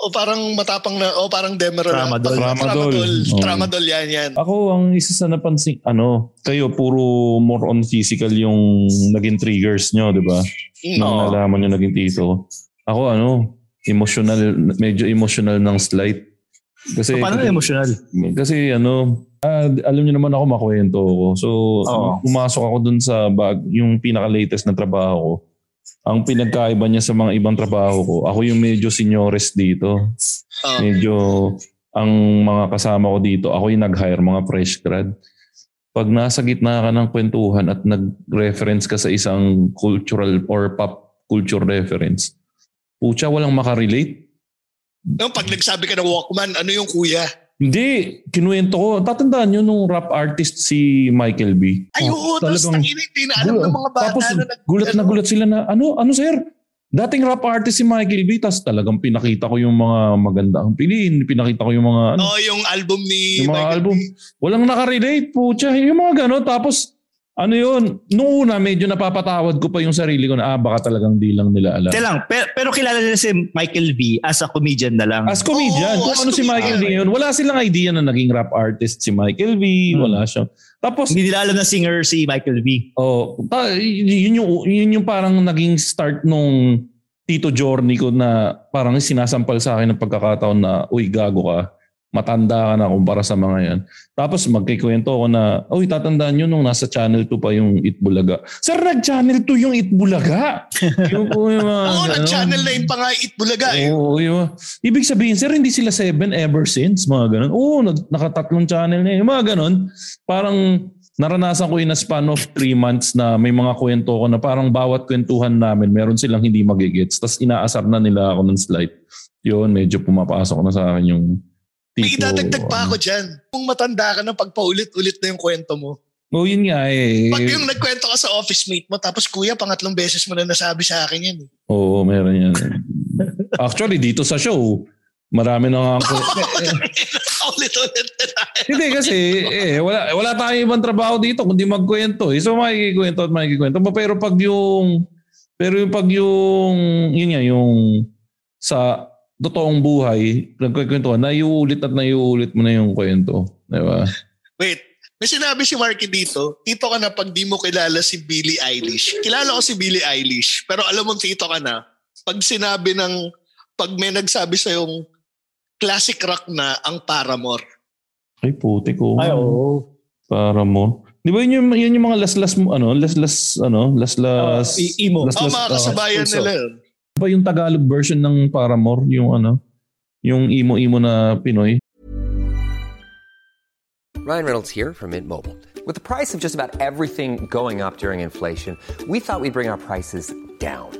O parang matapang na, o parang Demerol. Tramadol. Tramadol. Tramadol. Tramadol yan, yan. Ako, ang isa sa napansin, ano, kayo puro more on physical yung naging triggers nyo, di ba? Mm. Nang Oo. nalaman nyo naging tito. Ako, ano, emotional, medyo emotional ng slight. Kasi, So, paano na emotional? Kasi ano, ah, alam niyo naman ako makwento ko. So, Oo. pumasok ako dun sa bag, yung pinaka-latest na trabaho ko. Ang pinagkaiba niya sa mga ibang trabaho ko, ako yung medyo seniores dito. Oh. Medyo ang mga kasama ko dito, ako yung nag-hire, mga fresh grad. pag nasa gitna ka ng kwentuhan at nag-reference ka sa isang cultural or pop culture reference, pucha, walang makarelate. No, pag nagsabi ka ng Walkman, ano yung kuya? Hindi, kinuwento ko. Tatandaan nyo nung rap artist si Michael B. Ay, oo, tapos talagang- hindi na alam ng mga bata Tapos na nag, gulat na ano, gulat sila na, ano, ano sir? Dating rap artist si Michael B. Tapos talagang pinakita ko yung mga magandang piliin. Pinakita ko yung mga, ano, Oo, yung album ni yung mga Michael album. B. Walang nakarelate po. Yung mga gano'n. Tapos, ano yun, nung una medyo napapatawad ko pa yung sarili ko na ah, baka talagang di lang nila alam. Teka lang, pero, pero kilala nila si Michael V as a comedian na lang. As comedian, Oo, kung as ano si Michael B comedian. yun, wala silang idea na naging rap artist si Michael B. Hmm. Wala siya. Tapos, Hindi nila alam na singer si Michael V. Oh, ta- yun yung yun yung parang naging start nung Tito Journey ko na parang sinasampal sa akin ng pagkakataon na, uy, gago ka. Matanda ka na kumpara sa mga yan. Tapos magkikwento ako na, uy, tatandaan nyo nung nasa Channel 2 pa yung Itbulaga. Sir, nag-Channel 2 yung Itbulaga. yung po yung mga... Oo, ano. nag-channel 9 pa nga Itbulaga eh. Oo, yun. Ibig sabihin, sir, hindi sila seven ever since, mga ganun. Oo, nag- nakatatlong channel na yun, mga ganun. Parang naranasan ko in a span of three months na may mga kwento ko na parang bawat kwentuhan namin, meron silang hindi magigets. Tapos inaasar na nila ako ng slide. Yun, medyo pumapasok na sa akin yung May idadagdag pa ako dyan. Kung matanda ka na pagpaulit-ulit na yung kwento mo. Oo, yun nga eh. Pag yung nagkwento ka sa office mate mo, tapos kuya, pangatlong beses mo na nasabi sa akin yan. eh. Oo, meron yan. Actually, dito sa show, marami na nga ako. Ulit-ulit tayo. Hindi kasi eh wala wala tayong ibang trabaho dito kundi magkwento. Eh. So makikikwento at makikikwento. Pero pag yung pero yung pag yung yun nga yung sa totoong buhay, nagkikwentuhan, naiulit at naiulit mo na yung kwento. Di ba? Wait, may sinabi si Marky dito, tito ka na pag di mo kilala si Billie Eilish. Kilala ko si Billie Eilish, pero alam mo tito ka na, pag sinabi ng, pag may nagsabi sa yung classic rock na ang Paramore. Ay puti ko. Ay, oo. Para mo. Di ba yun yung, yun yung mga last-last mo, ano, last-last, ano, last-last. Uh, i- emo. last- Oh, last- mga ah, kasabayan nila yun. Ba yung Tagalog version ng Paramore, yung ano, yung imo-imo na Pinoy? Ryan Reynolds here from Mint Mobile. With the price of just about everything going up during inflation, we thought we'd bring our prices down.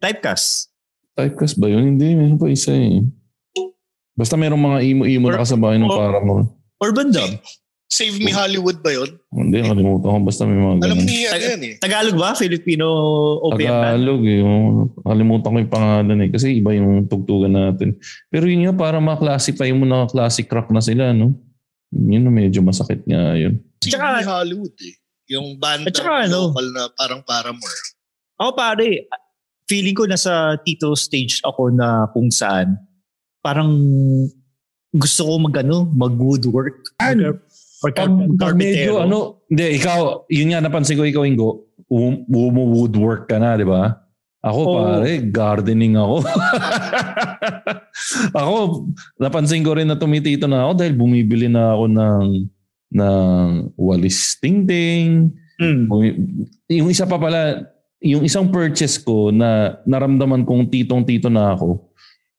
Typecast. Typecast ba yun? Hindi, meron pa isa eh. Basta merong mga imo-imo na kasabay ng Or- Paramore. Urban dub. Save Me Hollywood ba yun? Hindi, nakalimutan ko. Basta may mga Alam ganun. ni ano yan eh. Tagalog ba? Filipino OPM band? Tagalog eh. oh. Nakalimutan ko yung pangalan eh. Kasi iba yung tugtugan natin. Pero yun nga, para ma-classify mo na classic rock na sila, no? Yun na medyo masakit nga yun. Save Me Hollywood eh. Yung banda At ano? local na parang Paramore. Ako pare, feeling ko nasa tito stage ako na kung saan parang gusto ko mag ano, mag woodwork. Or car- pag medyo ano, hindi, ikaw, yun nga napansin ko, ikaw, Ingo, um, woodwork ka na, di ba? Ako Oo. pare, gardening ako. ako, napansin ko rin na tumitito na ako dahil bumibili na ako ng ng walis tingting. Mm. Yung isa pa pala, yung isang purchase ko na naramdaman kong titong-tito na ako,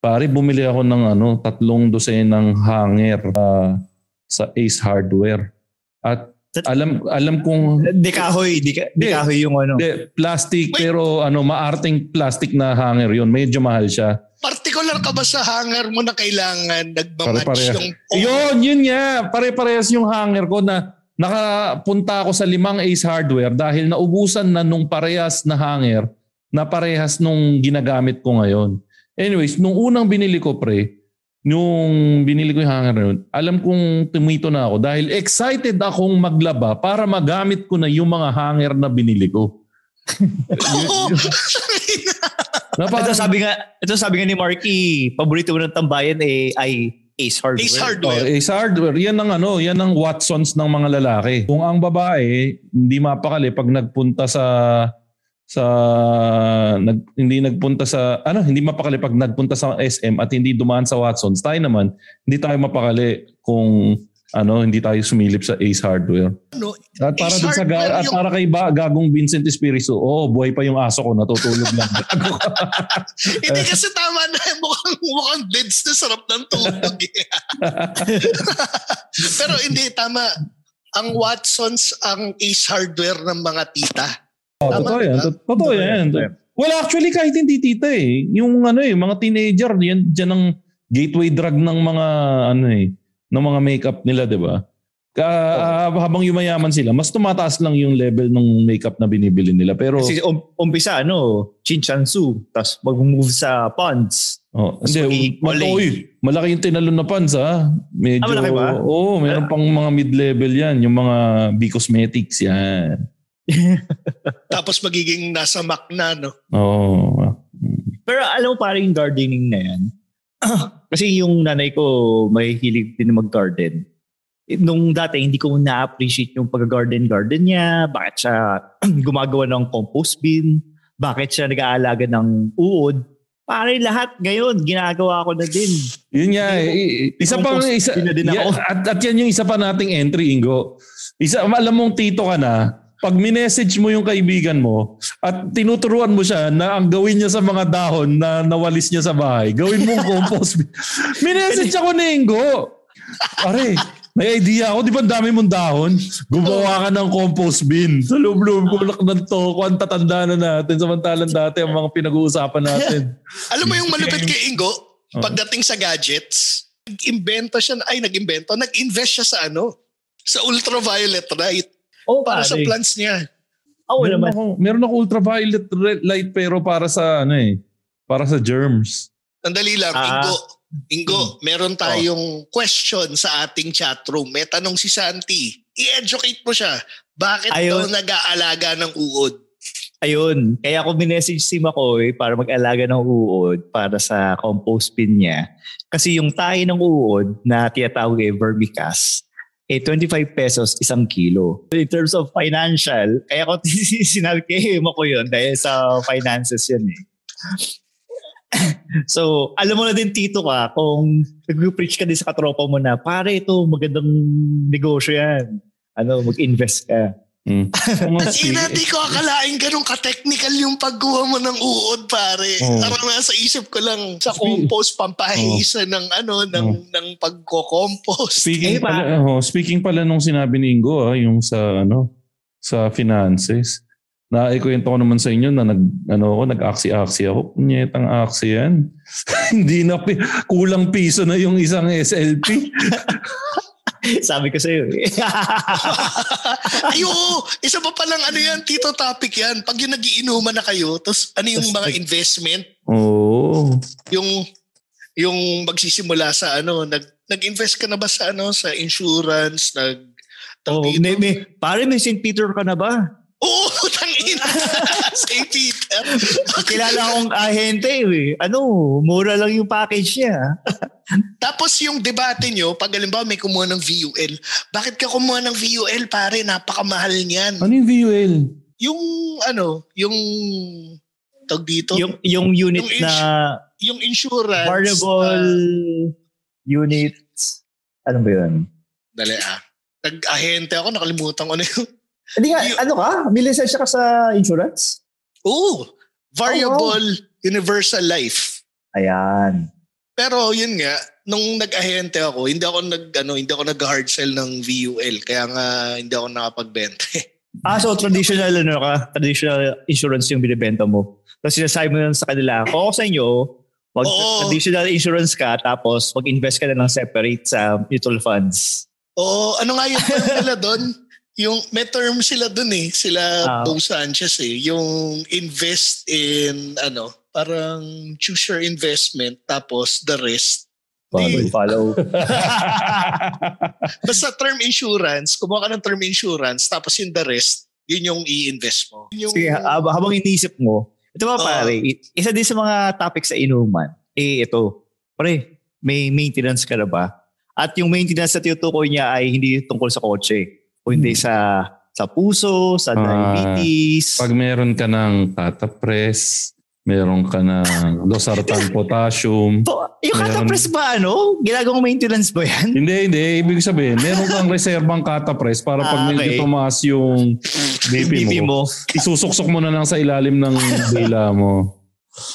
pare bumili ako ng ano, tatlong dosenang hanger ah, sa Ace Hardware. At alam alam kong Di kahoy, di, ka, di Hindi. kahoy yung ano. hindi, plastic Wait. pero ano maarting plastic na hanger yon medyo mahal siya Particular ka ba sa hanger mo na kailangan nagmamatch yung yun yun nga pare-parehas yung hanger ko na nakapunta ako sa limang Ace Hardware dahil naubusan na nung parehas na hanger na parehas nung ginagamit ko ngayon. Anyways, nung unang binili ko pre, nung binili ko yung hanger na yun, alam kong tumito na ako dahil excited akong maglaba para magamit ko na yung mga hanger na binili ko. na ito sabi nga, ito sabi nga ni Marky, paborito mo ng tambayan eh, ay Ace Hardware. Ace Hardware. Oh, Ace Hardware. Yan ang ano, yan ang Watsons ng mga lalaki. Kung ang babae, hindi mapakali pag nagpunta sa sa nag, hindi nagpunta sa ano hindi mapakali pag nagpunta sa SM at hindi dumaan sa Watsons tayo naman hindi tayo mapakali kung ano hindi tayo sumilip sa Ace Hardware Ano, at para Ace dun sa Hardware ga- at para kay ba, gagong Vincent Espiritu oh buhay pa yung aso ko natutulog lang Hindi kasi tama na mukhang, mukhang beds na sarap ng tulog. eh. Pero hindi, tama. Ang Watsons ang Ace Hardware ng mga tita. Oh, Tama, totoo yan. Tot- Totoo yan. Well, actually, kahit hindi tita eh. Yung ano eh, mga teenager, yan, dyan ang gateway drug ng mga ano eh, ng mga makeup nila, di ba? Ka, ah, habang yumayaman sila, mas tumataas lang yung level ng makeup na binibili nila. Pero, Kasi um, umpisa, ano, chinchansu, tapos mag-move sa ponds. oh, hindi, magiging mal- oy, malaki yung tinalon na pants ha. Medyo, Ah, malaki ba? Oo, meron pang mga mid-level yan. Yung mga B-Cosmetics yan. Tapos magiging nasa Mac na, no? Oo. Pero alam mo parang yung gardening na yan. Kasi yung nanay ko may hilig din mag-garden. Eh, Nung dati, hindi ko na-appreciate yung pag-garden-garden niya. Bakit siya gumagawa ng compost bin? Bakit siya nag-aalaga ng uod? Pare lahat ngayon, ginagawa ko na din. Yun nga eh. I- i- Isa pa Compost isa, na din ako. Yeah, at, at yan yung isa pa nating entry, Ingo. Isa, alam mong tito ka na, pag minessage mo yung kaibigan mo at tinuturuan mo siya na ang gawin niya sa mga dahon na nawalis niya sa bahay, gawin mong compost. minessage ako ni Ingo. Pare, may idea ako. Di ba dami mong dahon? Gumawa ka ng compost bin. Sa loob-loob ko ng toko. Ang tatanda na natin. Samantalang dati ang mga pinag-uusapan natin. Alam mo yung malupit kay Ingo, pagdating sa gadgets, nag-invento siya, ay nag-invento, nag-invest siya sa ano, sa ultraviolet light Oh, para sa pare. plants niya. Oo meron naman. ako, meron ako ultraviolet light pero para sa ano eh, para sa germs. Sandali lang, Ah. Ingo. Ingo, meron tayong question sa ating chat room. May tanong si Santi. I-educate mo siya. Bakit daw Ayun. nag-aalaga ng uod? Ayun. Kaya ako minessage si Makoy para mag-alaga ng uod para sa compost bin niya. Kasi yung tayo ng uod na tinatawag eh vermicast, eh 25 pesos isang kilo. In terms of financial, kaya ko sinabi kay Makoy yun dahil sa finances yun eh. so, alam mo na din tito ka kung nag-preach ka din sa katropa mo na pare ito magandang negosyo yan. Ano, mag-invest ka. Mm. Si- di ko akalain ganun ka-technical yung pagkuha mo ng uod, pare. Oh. Parang nasa isip ko lang sa compost, pampahisa ng ano, ng, ng pagko-compost. speaking Eh, pa- pala, oh, speaking pala nung sinabi ni Ingo ah, yung sa ano sa finances. Na ikwento ko naman sa inyo na nag ano ako nag-aksi-aksi ako. Punyetang aksi yan. Hindi na pi- kulang piso na yung isang SLP. Sabi ko sa'yo eh. Ay, oo. Isa pa palang ano yan, tito topic yan. Pag yung nagiinuman na kayo, tapos ano yung mga investment, Oo. yung yung magsisimula sa ano, nag nag-invest ka na ba sa ano, sa insurance, nag Oh, may, may, pare, may St. Peter ka na ba? Oo, tangina. St. Peter. Kilala akong ahente eh. Ano, mura lang yung package niya. Tapos yung debate nyo, pag halimbawa may kumuha ng VUL, bakit ka kumuha ng VUL pare? Napakamahal niyan. Ano yung VUL? Yung ano, yung tawag dito, yung, Yung, yung unit Yung ins- na insurance. variable na- units. Ano ba yun? dali ah. Nag-ahente ako, nakalimutan ko na yung... Hindi nga, Yung- ano ka? May lisensya ka sa insurance? Oo, variable universal life. Ayan. Pero yun nga, nung nag-ahente ako, hindi ako nag ano, hindi ako nag-hard sell ng VUL kaya nga hindi ako nakapagbenta. Ah, so traditional ano ka? Traditional insurance yung binibenta mo. Tapos sinasabi mo lang sa kanila, kung ako sa inyo, mag Oo. traditional insurance ka, tapos mag-invest ka na ng separate sa mutual funds. Oo, ano nga yung term nila doon? Yung may term sila dun eh, sila Ah. Bo Sanchez eh, yung invest in ano, parang choose your investment tapos the rest. Follow, follow. Basta term insurance, kumuha ka ng term insurance tapos yung the rest, yun yung i-invest mo. Yun Yung, Sige, hab- habang iniisip mo, ito ba Oo. pare, isa din sa mga topic sa inuman, eh ito, pare, may maintenance ka na ba? At yung maintenance na tinutukoy niya ay hindi tungkol sa kotse, o hindi sa sa puso, sa Ah, diabetes. Pag meron ka ng catapress, meron ka ng losartan potassium. Yung meron- katapress ba ano? Ginagawang maintenance ba yan? Hindi, hindi. Ibig sabihin, meron kang reserbang catapress para pag Ah, medyo okay. tumaas yung BP, mo, mo. isusuksok mo na lang sa ilalim ng dila mo.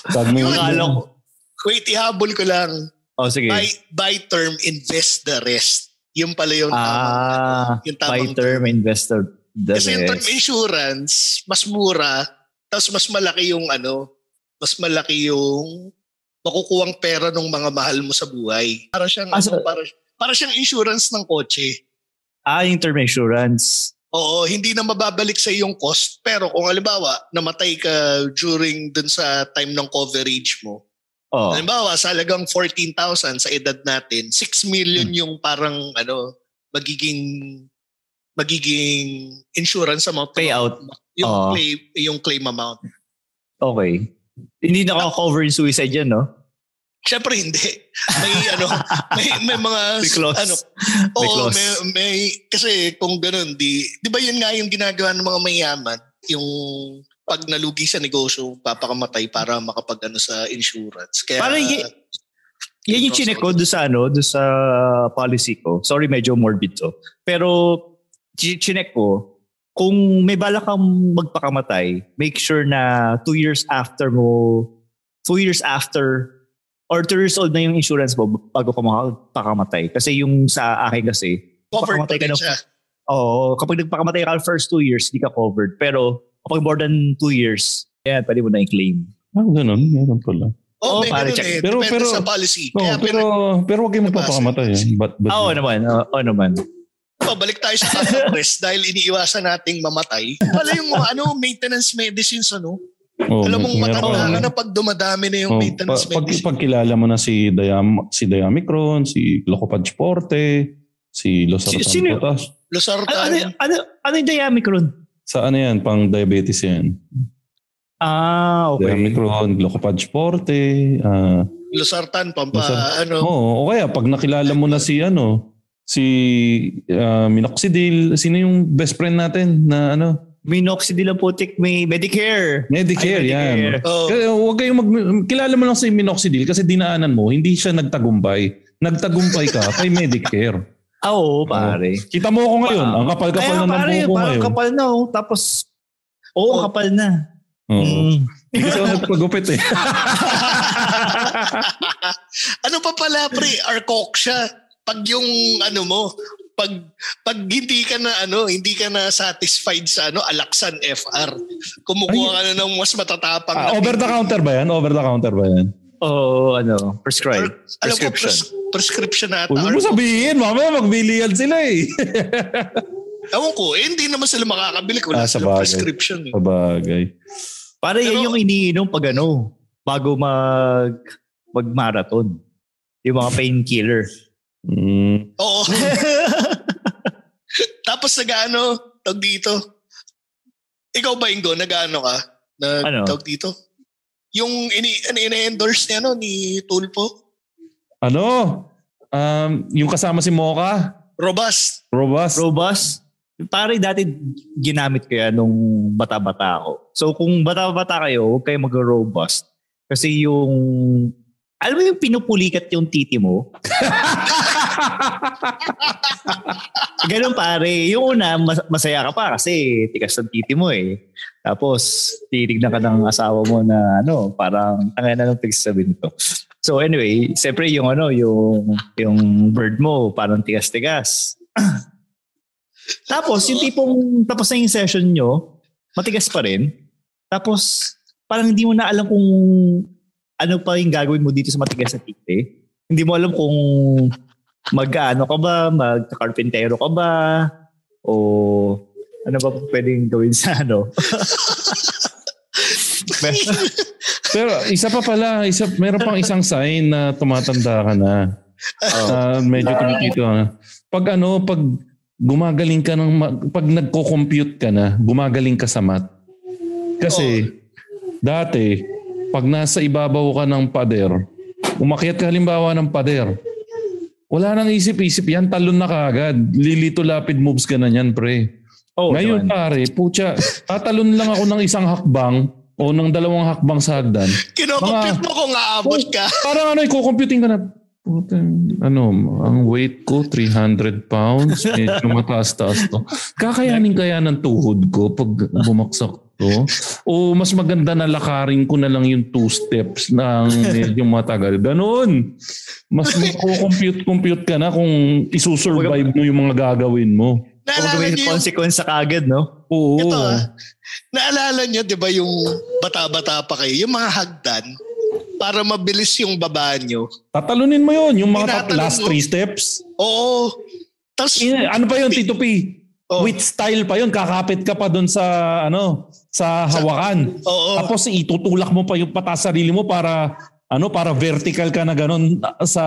Pag may, Akala ko. wait, ihabol ko lang. Oh, sige. Buy, buy term, invest the rest. Yung pala yung tamang, Ah, yung by tamang term investor. The Kasi yung term insurance, mas mura, tapos mas malaki yung ano, mas malaki yung makukuhang pera ng mga mahal mo sa buhay. Para siyang, Ah, so- ano, para, para siyang insurance ng kotse. Ah, yung term insurance. Oo, hindi na mababalik sa yung cost. Pero kung halimbawa, namatay ka during dun sa time ng coverage mo. Oh. Halimbawa, sa halagang 14,000 sa edad natin, 6 million Hmm. yung parang ano, magiging magiging insurance amount. Payout. Yung, Oo. claim, yung claim amount. Okay. Hindi naka-cover yung suicide yan, no? Siyempre hindi. May ano, may, may mga May clause. ano. May Oo, may, may, kasi kung ganun, di, di ba yun nga yung ginagawa ng mga mayaman, yung pag nalugi sa negosyo, papakamatay para makapag ano sa insurance. Kaya, Parang y- Yan yung chinek ko doon sa ano, doon sa policy ko. Sorry, medyo morbid to. Pero chi- chinek ko, kung may bala kang magpakamatay, make sure na two years after mo, two years after, or two years old na yung insurance mo bago ka makapakamatay. Kasi yung sa akin kasi, covered pa ka ng, siya. Oo, kapag nagpakamatay ka first two years, di ka covered. Pero kapag more than two years, yan, pwede mo na i-claim. ah, ganun, meron pala. Oo, Oo, may pare, ganun check. eh. Pero- Depende pero- sa policy. No, Kaya pero, pero wag kayong magpapakamatay. Eh. But, but, Oo naman, oo oo naman. Oh, balik tayo sa catapress dahil iniiwasan nating mamatay. Wala yung mga ano, maintenance medicines ano. oh, Alam mong matanda ka na pag dumadami na yung Oh, maintenance pa- pag, medicine. pag kilala mo na si Diam si Diamicron, si Locopage Forte, si Losartan Si- sino- Potas. Ano, Losartan, ano, ano, ano yung Diamicron? Sa ano yan, pang diabetes yan. Ah, okay. Diamicron, Locopage Forte. ah Losartan, pampa, Losar- ano. Oo, o kaya pag nakilala mo na si ano, si ah, Minoxidil, sino yung best friend natin na ano? Minoxidil ang putik, may Medicare. Medicare, Ay, yan. Medicare. Oh, Kaya huwag kayong mag... Kilala mo lang si Minoxidil kasi dinaanan mo, hindi siya nagtagumpay. Nagtagumpay ka kay Medicare. Ah, oo, pare. Kita mo ako ngayon, ang kapal-kapal Kaya na ng pare, buko parang ngayon. kapal na oh. Tapos, oo, Oh. kapal na. Oo. Mm. Hindi ako nagpagupit eh. ano pa pala, pre? Arcock siya. Pag yung ano mo, pag pag hindi ka na ano, hindi ka na satisfied sa ano, Alaksan FR. Kumukuha ka na ng mas matatapang na over the counter ba yan? Over the counter ba yan? Oo, ano, prescribe. Or, alam ko, Prescription. pres- prescription na Huwag mo sabihin, mamaya magbilihan sila eh. Ewan ko, eh, hindi naman sila makakabili kung Ah, sa bagay. prescription. Eh. Sabagay. Para yan Pero- yung iniinom pag ano, bago mag mag-marathon. Yung mga painkiller. Mm. Oo. Tapos nag-ano, tawag dito. Ikaw ba, Ingo, nag-ano ka? Nag, Ano? Tawag dito? Yung ini, ano, ini-endorse niya, no, ni Tulpo? Ano? Um, yung kasama si Mocha? Robust. Robust? Robust. Pare, dati ginamit ko yan nung bata-bata ako. So kung bata-bata kayo, huwag kayo mag-robust. Kasi yung, alam mo yung pinupulikat yung titi mo? Ganun pare. Yung una, mas- masaya ka pa kasi tikas ng titi mo eh. Tapos, titignan ka ng asawa mo na ano, parang tanga na ng pagsasabi nito. So anyway, siyempre yung ano, yung, yung bird mo, parang tigas-tigas. Tapos, yung tipong tapos na yung session nyo, matigas pa rin. Tapos, parang hindi mo na alam kung ano pa yung gagawin mo dito sa matigas na titi. Hindi mo alam kung mag-ano ka ba, mag-carpentero ka ba, o Ano ba pwedeng gawin sa ano? Pero isa pa pala, isa, meron pang isang sign na tumatanda ka na. Uh, medyo kumikito ka. Pag ano, pag gumagaling ka ng, pag nagko-compute ka na, gumagaling ka sa math. Kasi, dati, pag nasa ibabaw ka ng pader, umakyat ka halimbawa ng pader, wala nang isip-isip yan, talon na kaagad. Lilito lapid moves ka na yan, pre. Oh, Ngayon naman. pare, putya, tatalon lang ako ng isang hakbang o ng dalawang hakbang sa hagdan. Kinocompute Mga- mo kung aabot ka. Parang ano, i-computing ka na. Puta, ano, ang weight ko, 300 pounds. Medyo mataas-taas to. Kakayanin kaya ng tuhod ko pag bumaksak to? O mas maganda na lakarin ko na lang yung two steps ng medyo matagal. Ganon. Mas compute-compute ka na kung isusurvive mo yung mga gagawin mo. Naalala niyo yung, consequence sa kagad, no? Oo. ito ah, naalala niyo, di ba yung bata-bata pa kayo, yung mga hagdan, para mabilis yung baba nyo. Tatalunin mo yun, yung mga last mo. three steps. Oo. Tapos, Eh, ano pa yun, Tito P? Oh. With style pa yun, kakapit ka pa doon sa ano, sa hawakan. Oo. Tapos itutulak mo pa yung patas sarili mo para ano, para vertical ka na ganun sa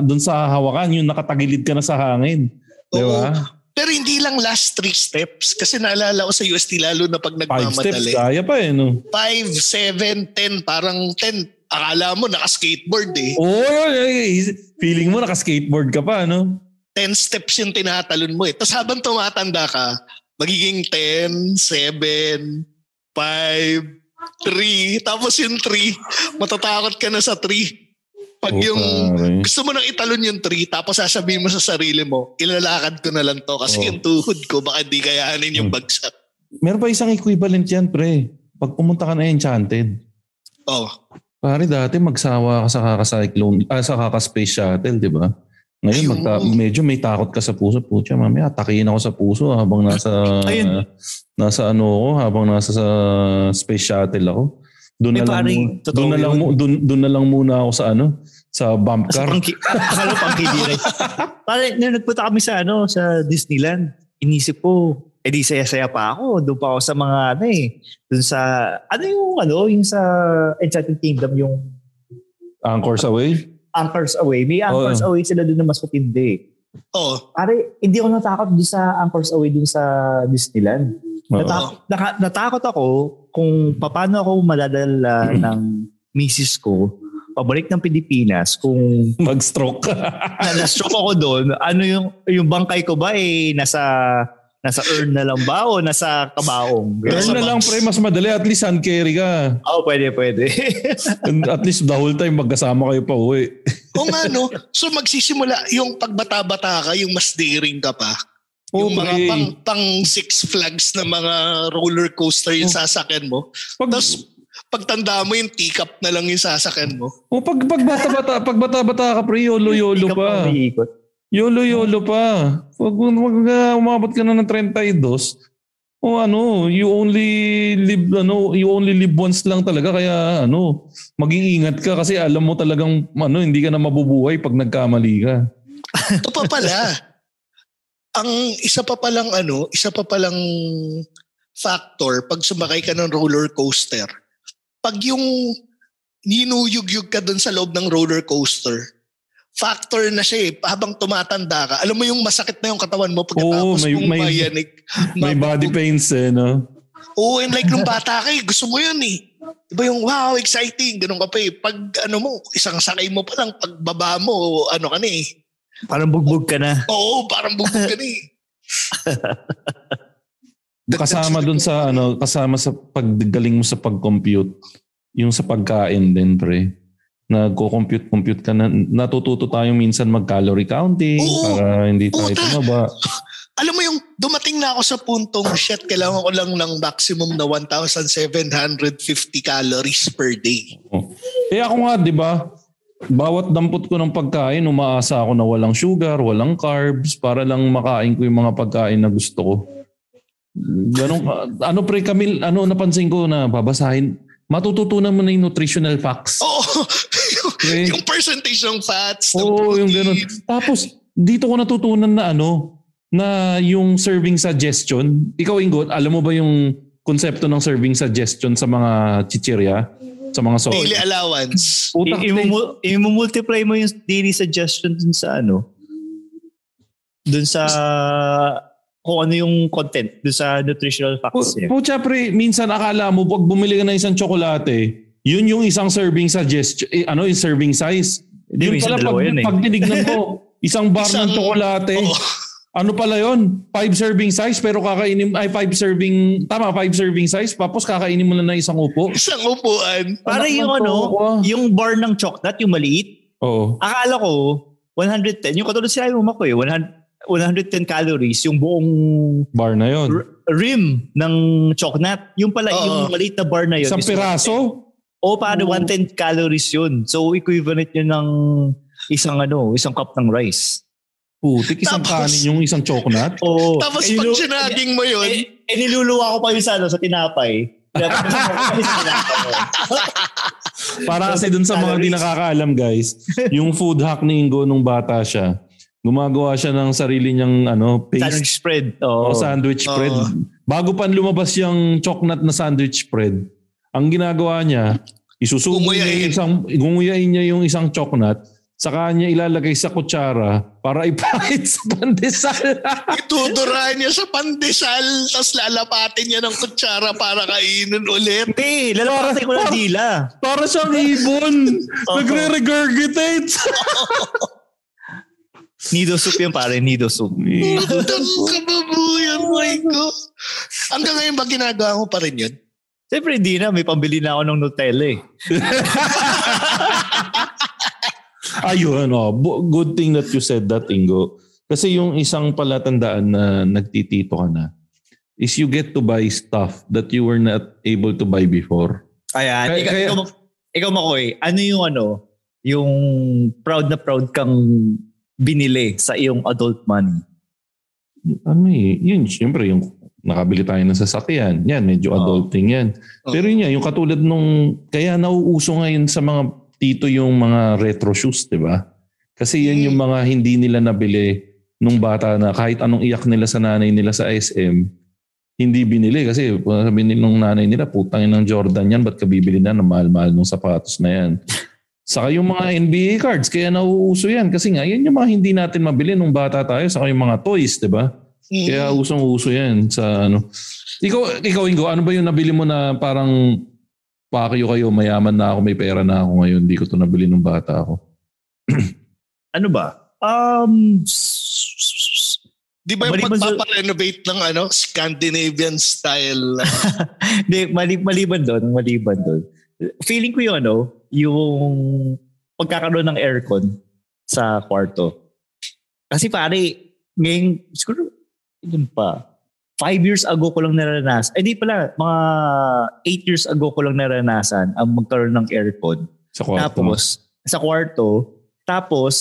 doon sa hawakan, yung nakatagilid ka na sa hangin. Di Oo. ba? Pero hindi lang last three steps. Kasi naalala ko sa UST lalo na pag Five steps, nagmamadali. kaya pa eh, no? Five, seven, ten, parang ten. Akala mo naka-skateboard eh. Oo, eh, feeling mo naka-skateboard ka pa, no? 10 steps yung tinatalon mo eh. Tapos habang tumatanda ka, magiging 10, 7, 5, 3. Tapos yung 3, matatakot ka na sa 3. Pag yung pare. gusto mo nang italon yung 3, tapos sasabihin mo sa sarili mo, ilalakad ko na lang to kasi Oh. yung tuhod ko baka di kayanin yung Hmm. bagsak. Meron pa isang equivalent yan, pre. Pag pumunta ka na Enchanted, Oh. Pare, dati magsawa ka sa kaka-cyclone, ah, sa kaka-space shuttle, di ba? Ngayon, magta- medyo may takot ka sa puso. Putya, mamaya, atakihin ako sa puso habang nasa, Ayun. nasa ano ako, habang nasa sa space shuttle ako. Doon na lang, paring totoo doon na lang, doon, doon na lang muna ako sa ano, sa bump Sa car. pang, akala pang rin. Parang nung nagpunta kami sa ano, sa Disneyland, inisip ko, eh di saya-saya pa ako. Doon pa ako sa mga ano eh. Doon sa, ano yung ano, yung sa Enchanted Kingdom, yung Anchors away. Anchors Away. May Anchors Oo. Away sila doon na mas matindi. Oh. Pare, hindi ako natakot doon sa Anchors Away doon sa Disneyland. Oo. Natakot, naka- natakot ako kung paano ako madadala ng misis ko pabalik ng Pilipinas kung Mag-stroke. na na-stroke ako doon, ano yung yung bangkay ko ba eh nasa nasa urn na lang ba o nasa kabaong? Turn na lang, pre. Mas madali. At least hand carry ka. Oo, pwede, pwede. And At least the whole time magkasama kayo pa uwi. O nga no, so magsisimula yung pagbata-bata ka, yung mas daring ka pa. Oo, yung mga pre. pang, pang Six Flags na mga roller coaster yung sasakyan mo. Pag, Tapos pagtanda mo yung teacup na lang yung sasakyan mo. o pag, pag bata-bata, pag bata-bata ka, pre, yolo-yolo Ikaw pa. Yolo-yolo pa. Pag uh, umabot ka na ng 32, o ano, you only live ano, you only live once lang talaga kaya ano, mag-iingat ka kasi alam mo talagang ano, hindi ka na mabubuhay pag nagkamali ka. Ito pa pala. ang isa pa palang ano, isa pa palang factor pag sumakay ka ng roller coaster. Pag yung ninuyugyug ka dun sa loob ng roller coaster, factor na siya eh. Habang tumatanda ka, alam mo yung masakit na yung katawan mo pagkatapos Oo, may- mong may- mayanig. May body pains eh, no? Oo, and like nung bata ka eh, gusto mo yun eh. Diba yung wow, exciting, ganun ka pa eh. Pag ano mo, isang sakay mo pa lang, pag baba mo, ano ka na eh. Parang bugbog ka na. Oo, parang bubog ka na eh. Kasama dun sa ano, kasama sa paggaling mo sa pag-compute, yung sa pagkain din, pre. Nagko-compute-compute ka na. Natututo tayo minsan mag-calorie counting Oo. para hindi tayo Puta. tumaba. Alam mo yung dumating na ako sa puntong, shit, kailangan ko lang ng maximum na 1,750 calories per day. Eh ako nga, di ba? Bawat dampot ko ng pagkain, umaasa ako na walang sugar, walang carbs, para lang makain ko yung mga pagkain na gusto ko. Ganun, ano pre Camille, ano napansin ko na babasahin, matututunan mo na yung nutritional facts. Oo, Okay. yung percentage ng fats, Oo, yung protein. ganun. Tapos, dito ko natutunan na ano, na yung serving suggestion, ikaw Ingo, alam mo ba yung konsepto ng serving suggestion sa mga chichirya? Sa mga soy? Daily allowance. Utang, I- imu- imu-multiply mo yung daily suggestion dun sa ano, dun sa kung ano yung content, dun sa nutritional facts niya. Pucha pre, minsan akala mo pag bumili ka ng isang tsokolate, yun yung isang serving suggestion, eh, ano yung serving size. Hindi, yun pala pag, yun eh. pag tinignan ko, isang bar ng Isang- tsokolate, Oo. ano pala yon Five serving size pero kakainin, ay five serving, tama, five serving size, tapos kakainin mo lang ng isang upo. Isang upuan. Para Anak yung ng ano, ah. yung bar ng chocolate, yung maliit, Oo. akala ko 110, yung katulad sinabi mo ko eh, 100, 110 calories, yung buong Bar na yon r- rim ng chocolate. Yung pala, Oo. yung maliit na bar na yun. Isang is piraso. O paano 110 calories yun. So equivalent yun ng isang ano, isang cup ng rice. Putik, isang Tapos- kanin yung isang chocolate. Oo. Tapos Eh, pag sinaging mo yun, eh, eh, niluluwa ko pa yun sa, ano, sa tinapay. Para kasi dun sa mga di nakakaalam guys, yung food hack ni Ingo nung bata siya, gumagawa siya ng sarili niyang ano, paste Sandwich spread. Oo. o sandwich Oo. spread. Bago pa lumabas yung chocolate na sandwich spread, ang ginagawa niya, isusubo niya yung isang, gunguyain niya yung isang chocolate, saka niya ilalagay sa kutsara para ipahit sa pandesal. itudurahan niya sa pandesal, tapos lalapatin niya ng kutsara para kainin ulit. Hindi, lalapasin ko ng dila. para siyang ibon. Nagre-regurgitate. Nido soup yun pare, nido soup. Ang kababuyan, my God. Hanggang ngayon ba ginagawa mo pa rin yun? Siyempre hindi na, may pambili na ako ng Nutella eh. Ayun, oh, good thing that you said that, Ingo. Kasi yung isang palatandaan na nagtitito ka na is you get to buy stuff that you were not able to buy before. Ayan, Kaya- ikaw, kaya- ikaw, ikaw Makoy, ano yung ano, yung proud na proud kang binili sa iyong adult money? Ano eh, yun, siyempre, yung nakabili tayo ng sasakyan. Yan, medyo adulting yan. Pero yun nga, yung katulad nung, kaya nauuso ngayon sa mga tito yung mga retro shoes, di ba? Kasi yan yung mga hindi nila nabili nung bata na kahit anong iyak nila sa nanay nila sa SM, hindi binili kasi sabi nung nanay nila, putang ng Jordan yan, ba't ka bibili na ng mahal-mahal ng sapatos na yan? Saka yung mga NBA cards, kaya nauuso yan. Kasi nga, yan yung mga hindi natin mabili nung bata tayo. Saka yung mga toys, di ba? Mm. Kaya usong-uso yan sa ano. Ikaw, ikaw Ingo, ano ba yung nabili mo na parang pakyo kayo, mayaman na ako, may pera na ako ngayon, hindi ko to nabili nung bata ako. Ano ba? Um, Di ba yung pagpaparenovate ng ano, Scandinavian style? Hindi, mali, maliban doon, maliban doon. Feeling ko yung ano, yung pagkakaroon ng aircon sa kwarto. Kasi pare, ngayon, siguro, yun pa, five years ago ko lang naranasan. Eh di pala, mga eight years ago ko lang naranasan ang magkaroon ng aircon. Sa kwarto mo. Tapos, sa kwarto, tapos,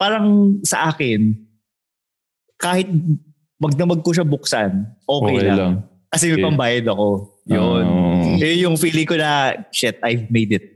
parang sa akin, kahit magdamag ko siya buksan, okay, lang. Kasi may Okay. pambayad ako. Yun. Oo. Yun yung feeling ko na, shit, I've made it.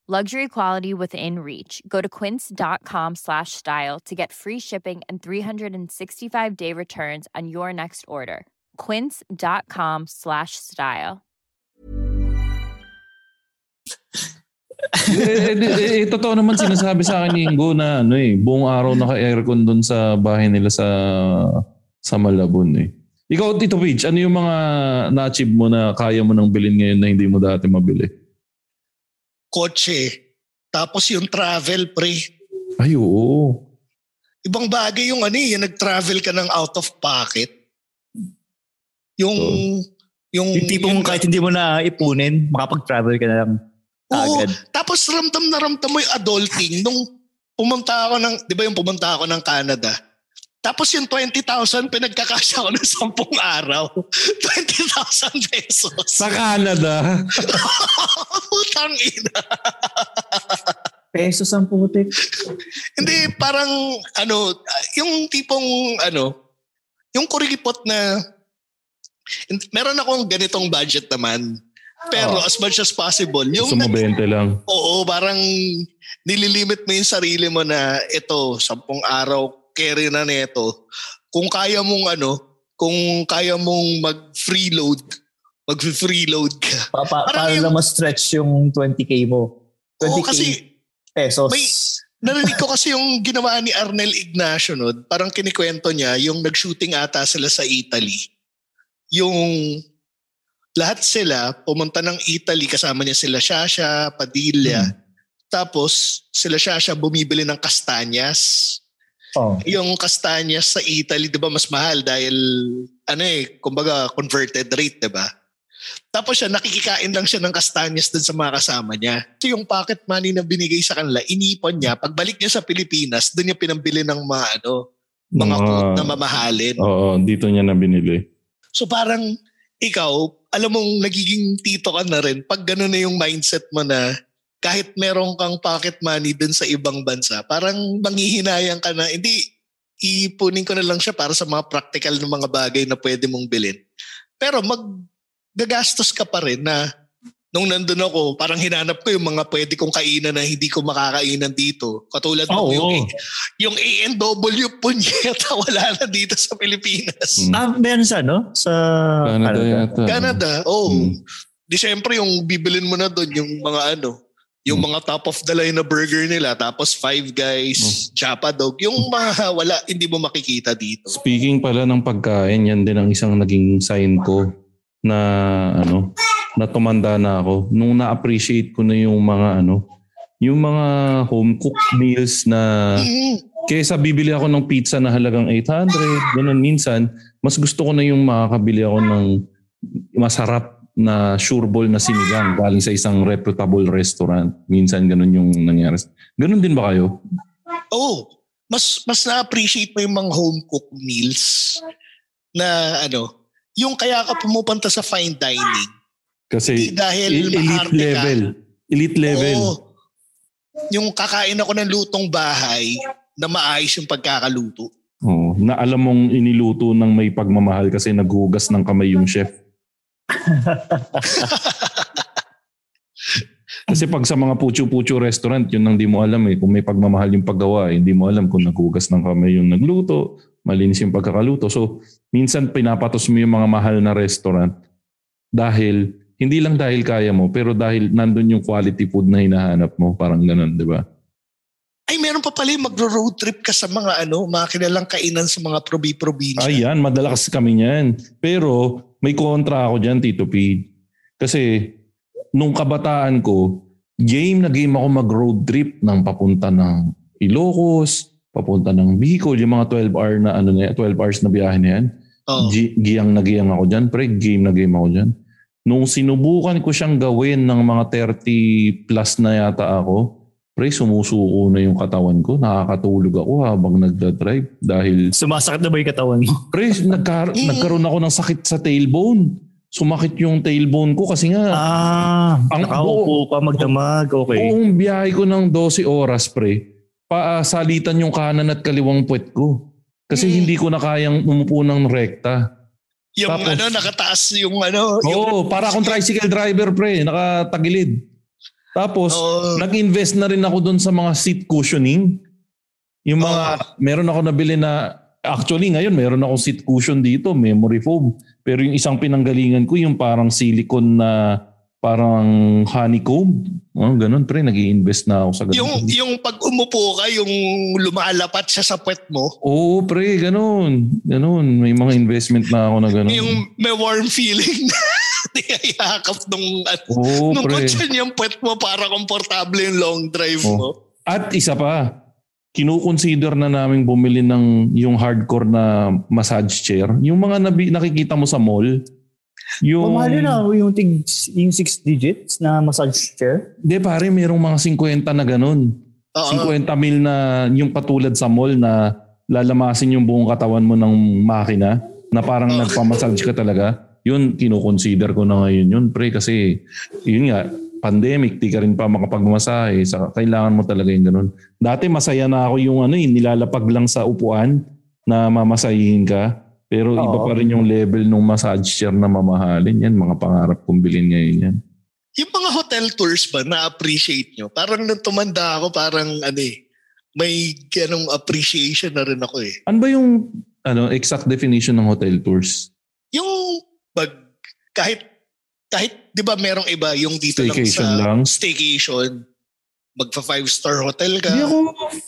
Luxury quality within reach. Go to quince.com slash style to get free shipping and 365 day returns on your next order. Quince.com slash style. eh, eh, eh, eh, totoo naman sinasabi sa akin ni na ano eh, buong araw naka-aircon doon sa bahay nila sa sa Malabon eh. Ikaw, Tito Peach, ano yung mga na-achieve mo na kaya mo nang bilhin ngayon na hindi mo dati mabili? Kotse. Tapos yung travel, pre. Ay, oo. Ibang bagay yung ano eh, yung nag-travel ka ng out of pocket. Yung... Yung, Yung tipong kahit hindi mo na ipunin, makapag-travel ka na lang Oo. agad. Tapos ramdam na ramdam mo yung adulting nung pumunta ako ng, di ba yung pumunta ako ng Canada? Tapos yung 20,000, pinagkakasya ko ng 10 araw. 20,000 pesos. Sa Canada. Putang ina. Pesos ang putik. Hindi, parang ano, yung tipong ano, yung kurigipot na meron akong ganitong budget naman. Pero Oh. as much as possible, yung Gusto mo 20 lang. Oo, parang nililimit mo yung sarili mo na ito, sampung araw, carry na nito. Kung kaya mong ano, kung kaya mong mag-freeload, mag-freeload ka. Pa, pa, paano yung- na ma-stretch yung 20k mo? 20k Oo, kasi pesos. may, narinig ko kasi yung ginawa ni Arnel Ignacio nun, parang kinikwento niya, yung nag-shooting ata sila sa Italy. Yung lahat sila pumunta ng Italy, kasama niya sila Shasha, Padilla. Tapos sila Shasha bumibili ng kastanyas. Oh. Yung kastanyas sa Italy, 'di ba, mas mahal dahil ano eh, kumbaga converted rate, 'di ba? Tapos siya nakikikain lang siya ng kastanyas dun sa mga kasama niya. So yung pocket money na binigay sa kanila, inipon niya. Pagbalik niya sa Pilipinas, doon niya pinambili ng mga ano, mga Mga- coat na mamahalin. Oo, dito niya na binili. So parang ikaw, alam mong nagiging tito ka na rin pag gano'n na yung mindset mo na kahit meron kang pocket money dun sa ibang bansa, parang manghihinayang ka na, hindi, ipunin ko na lang siya para sa mga practical na mga bagay na pwede mong bilhin. Pero mag gagastos ka pa rin na nung nandun ako, parang hinanap ko yung mga pwede kong kainan na hindi ko makakainan dito. Katulad ng Oo. yung, yung A&W punyeta, wala na dito sa Pilipinas. Mm. Ah, meron sa ano? Sa Canada yata. Canada, oh. Mm. Di syempre yung bibilin mo na doon yung mga ano, yung Hmm. mga top of the line na burger nila, tapos Five Guys, Hmm. Japa Dog, yung mga wala, hindi mo makikita dito. Speaking pala ng pagkain, yan din ang isang naging sign ko na ano, na tumanda na ako. Nung na-appreciate ko na yung mga ano, yung mga home cooked meals na Mm. kaysa bibili ako ng pizza na halagang 800, ganun minsan, mas gusto ko na yung makakabili ako ng masarap na sure ball na sinigang galing sa isang reputable restaurant. Minsan ganun yung nangyari. Ganun din ba kayo? Oh, mas mas na-appreciate mo yung mga home cooked meals na ano, yung kaya ka pumupunta sa fine dining. Kasi Hindi dahil el- elite maarte ka. level. Elite level. Oo. yung kakain ako ng lutong bahay na maayos yung pagkakaluto. Oo, na alam mong iniluto ng may pagmamahal kasi naghugas ng kamay yung chef. kasi pag sa mga pucho-pucho restaurant, yun ang di mo alam eh. Kung may pagmamahal yung paggawa, eh, hindi mo alam kung naghugas ng kamay yung nagluto, malinis yung pagkakaluto. So, minsan pinapatos mo yung mga mahal na restaurant dahil, hindi lang dahil kaya mo, pero dahil nandun yung quality food na hinahanap mo. Parang ganun, di ba? Ay, meron pa pala yung magro-road trip ka sa mga ano, mga kilalang kainan sa mga probi-probinsya. Ayan, madala kasi kami niyan. Pero may kontra ako dyan, Tito P. Kasi nung kabataan ko, game na game ako mag-road trip ng papunta ng Ilocos, papunta ng Bicol, yung mga 12 hour na ano na yan, 12 hours na biyahe na yan. Gi- giyang na giyang ako dyan. Pre, game na game ako dyan. Nung sinubukan ko siyang gawin ng mga 30 plus na yata ako, pre, sumusuko na yung katawan ko. Nakakatulog ako habang nagda-drive dahil Sumasakit na ba yung katawan mo? Pre, nagkar- nagkaroon ako ng sakit sa tailbone. Sumakit yung tailbone ko kasi nga Ah, Ang nakaupo ka magdamag. Okay. buong biyahe ko ng 12 oras, pre, paasalitan yung kanan at kaliwang puwet ko. Kasi Mm. hindi ko na kayang umupo ng rekta. Yung Tapos- ano, nakataas yung ano. yung, Oo, para akong tricycle driver, pre, nakatagilid. Tapos, Oo. nag-invest na rin ako doon sa mga seat cushioning. Yung mga, meron ako nabili na, actually ngayon meron akong seat cushion dito, memory foam. Pero yung isang pinanggalingan ko, yung parang silicone na parang honeycomb. Oh, ganun pre, nag invest na ako sa ganun. yung, yung pag umupo ka, yung lumalapat siya sa puwet mo, Oo pre, ganun. Ganun. May mga investment na ako na ganun. yung may warm feeling na di ka yakap nung, Oo nung pre. kutsan yung puwet mo para komportable yung long drive Oh. mo. At isa pa, kinukonsider na namin bumili ng yung hardcore na massage chair. Yung mga nabi, nakikita mo sa mall. Yung, Pamahalo na yung, tig, yung six digits na massage chair. Hindi pare, merong mga 50 na ganun. Oo. 50 mil na yung patulad sa mall na lalamasin yung buong katawan mo ng makina na parang nagpamassage ka talaga. Yun, kinukonsider ko na ngayon yun, pre. Kasi, yun nga, pandemic, di ka rin pa makapagmasahe. Sa, kailangan mo talaga yung ganun. Dati masaya na ako yung ano, yung nilalapag lang sa upuan na mamasahihin ka. Pero iba pa rin yung level ng massage chair na mamahalin. Yan, mga pangarap kong bilhin ngayon yan. Yung mga hotel tours ba, na-appreciate nyo? Parang nung tumanda ako, parang ano eh, may ganong appreciation na rin ako eh. Ano ba yung ano exact definition ng hotel tours? Yung kahit, kahit, di ba merong iba, yung dito Staycation lang sa lang? staycation, magpa five star hotel ka. Hindi ako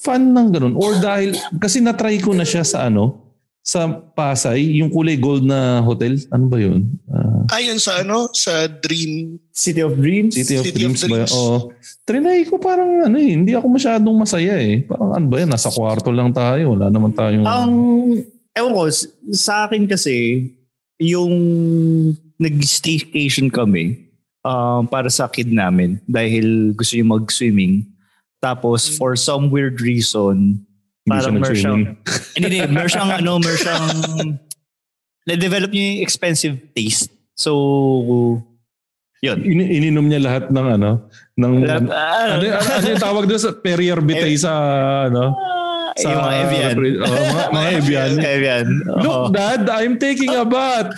fan ng ganun. Or dahil, kasi natry ko na siya sa ano, sa Pasay, yung kulay gold na hotel. Ano ba yun? Ah, Ayon sa ano, sa Dream, City of Dreams. City of City of Dreams ba? Dreams. Oo. Trinay ko parang ano eh, hindi ako masyadong masaya eh. Parang ano ba yan, nasa kwarto lang tayo. Wala naman tayong... Ang, ewan ko, sa akin kasi, yung nag-staycation kami um, para sa kid namin dahil gusto niya mag-swimming. Tapos for some weird reason, Hindi siya parang mer siyang, hindi, hindi, mer siyang, ano, mer siyang, na-develop niya yung expensive taste. So, yun. In- ininom niya lahat ng ano, ng... Lahat- ano, ah, ano, ano yung tawag doon sa Perrier Bitay sa ano? Sa yung mga Evian. Oh, mga, mga Evian. Evian. Look, Oo. Dad, I'm taking a bath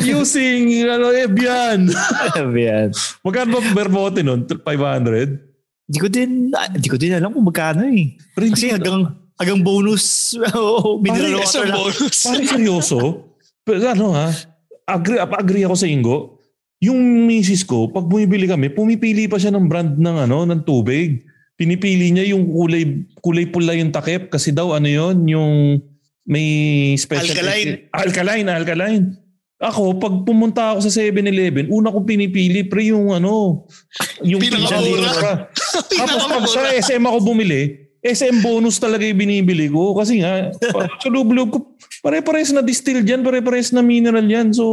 using ano, Evian. Evian. Magkano ba per bote nun? 500? Di ko din, ah, di ko din alam kung magkano eh. Pero hindi- Kasi hanggang, hanggang bonus, oh, mineral water lang. bonus. Pare, seryoso? Pero ano ha? Agree, agree ako sa Ingo. Yung misis ko, pag bumibili kami, pumipili pa siya ng brand ng ano, ng tubig. Pinipili niya yung kulay kulay pula yung takip kasi daw ano yon yung may special Alkaline. alkaline alkaline ako pag pumunta ako sa 7-Eleven una kong pinipili pre yung ano yung Pinakamura. pinaka- tapos pag sa. SM ako bumili SM bonus talaga yung binibili ko kasi nga sa loob-loob ko pare-pares na distill dyan pare-pares na mineral yan so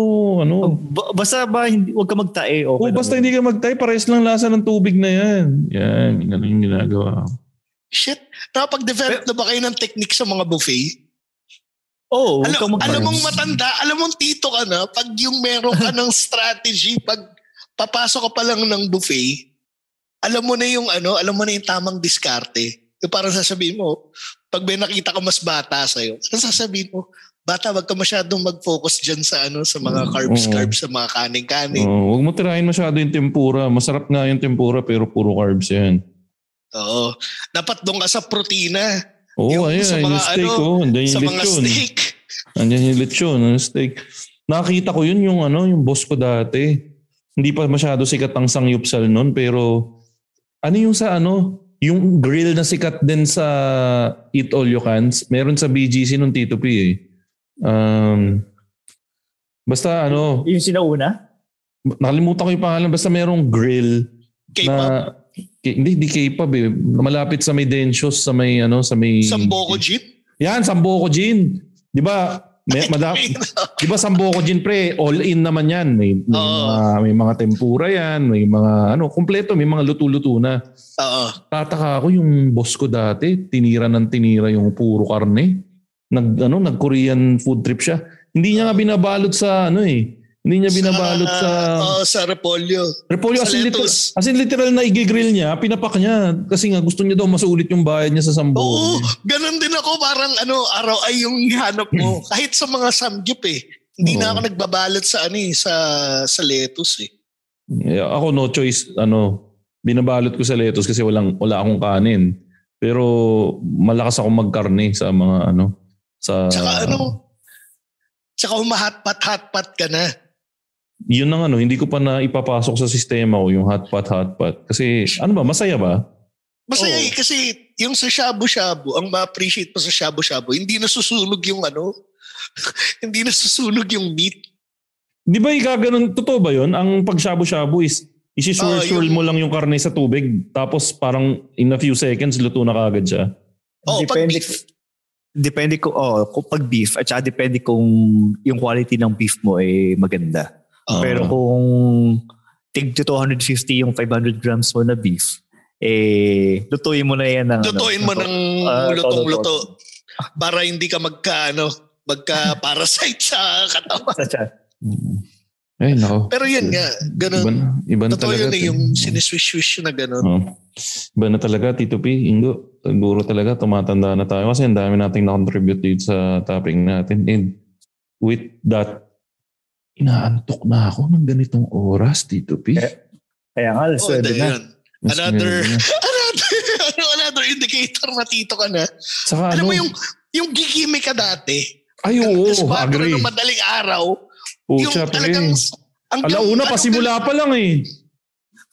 ano Ba- basta ba, hindi, huwag ka magtae. Okay Oh, basta hindi ka magtay, pares lang lasa ng tubig na yan. Yan, ganun yung ginagawa. Shit, nakapag-develop na ba kayo ng technique sa mga buffet? Oo, huwag Alam, alam mong matanda, alam mong tito ka na, pag yung meron ka ng strategy, pag papasok ka pa lang ng buffet, alam mo na yung ano, alam mo na yung tamang diskarte. Yung parang sasabihin mo, pag may nakita ka mas bata sa'yo, sasabihin mo? Bata, wag ka masyadong mag-focus dyan sa ano, sa mga carbs, Oo. carbs, sa mga kaning-kaning. Oh, huwag mo tirahin masyado yung tempura. Masarap nga yung tempura pero puro carbs yan. Oo. Dapat doon ka sa protina. Oo, Yung ayun, sa yung mga steak, ano, oh. Andiyan sa yung mga lechon. steak. Andiyan yung lechon, yung steak. Nakita ko yun yung ano, yung boss ko dati. Hindi pa masyado sikat ang sangyupsal nun, pero ano yung sa ano, yung grill na sikat din sa Eat All You Cans, meron sa BGC nung Tito P eh. Um, basta ano, Yung sinauna? nakalimutan ko yung pangalan, basta merong grill K-pop. na K- hindi hindi K-pop eh. Malapit sa may Dentios, sa may ano, sa may Sambuco Jeep. Yan, Sambuco Gin. 'Di ba? May, mada, 'Di ba Sambuco Gin pre, all in naman 'yan. May may, Oo. mga, may mga tempura 'yan, may mga ano, kumpleto, may mga luto-luto na. Oo. Tataka ako yung boss ko dati, tinira ng tinira yung puro karne. Nag ano, nag Korean food trip siya. Hindi niya nga binabalot sa ano eh. Hindi niya binabalot sa Oo, sa repolyo. Repolyo sa as in, literal, as in literal na igigrill niya, pinapak niya. Kasi nga gusto niya daw masulit yung bayad niya sa sambo. Oo, ganun din ako. Parang ano, araw ay yung hanap mo. Kahit sa mga samgyup eh. Hindi Oo. na ako nagbabalot sa ano eh, sa, sa lettuce eh. Eh, ako no choice, ano, binabalot ko sa lettuce kasi walang, wala akong kanin. Pero malakas ako magkarne sa mga ano, sa... Tsaka ano, tsaka humahatpat-hatpat ka na. Yun ang ano, hindi ko pa na ipapasok sa sistema ko yung hot pot, hot pot. Kasi ano ba, masaya ba? Masaya Oo. eh, kasi yung sa shabu-shabu, ang ma-appreciate mo sa shabu-shabu, hindi nasusunog yung ano, hindi nasusunog yung meat. Di ba ikaganon, totoo ba yun? Ang pag-shabu-shabu is isi-swirl-swirl Oo, yung- mo lang yung karne sa tubig tapos parang in a few seconds luto na kagad siya. Pag Depende beef. Depende kung, oh, kung pag beef, at saka depende kung yung quality ng beef mo ay maganda. Oo. Pero kung tig to 250 yung 500 grams mo na beef, eh, lutuin mo na yan ng... Lutuin mo ng Ah, lutong-luto. Para hindi ka magka, ano, magka-parasite sa katawan. Sa chat. Ay, nako. Pero yun nga, Iba ganun. na, iba na Totoo talaga. yun eh, yung siniswish-wish na ganun. Oh. Iba na talaga, Tito P. Ingo, siguro talaga tumatanda na tayo kasi ang dami nating na-contribute dito sa topic natin. And with that, inaantok na ako ng ganitong oras, Tito P. Eh, Kaya nga, alas Oh, 9 dahil na. yun. Another, another, ano, another indicator na tito ka na. Saka Alam ano, mo yung, yung gigimik ka dati. ay oo, 4 agree. ng madaling araw. yung Pucha, pre. talagang, hanggang, Alauna, ano, pasimula pa lang eh.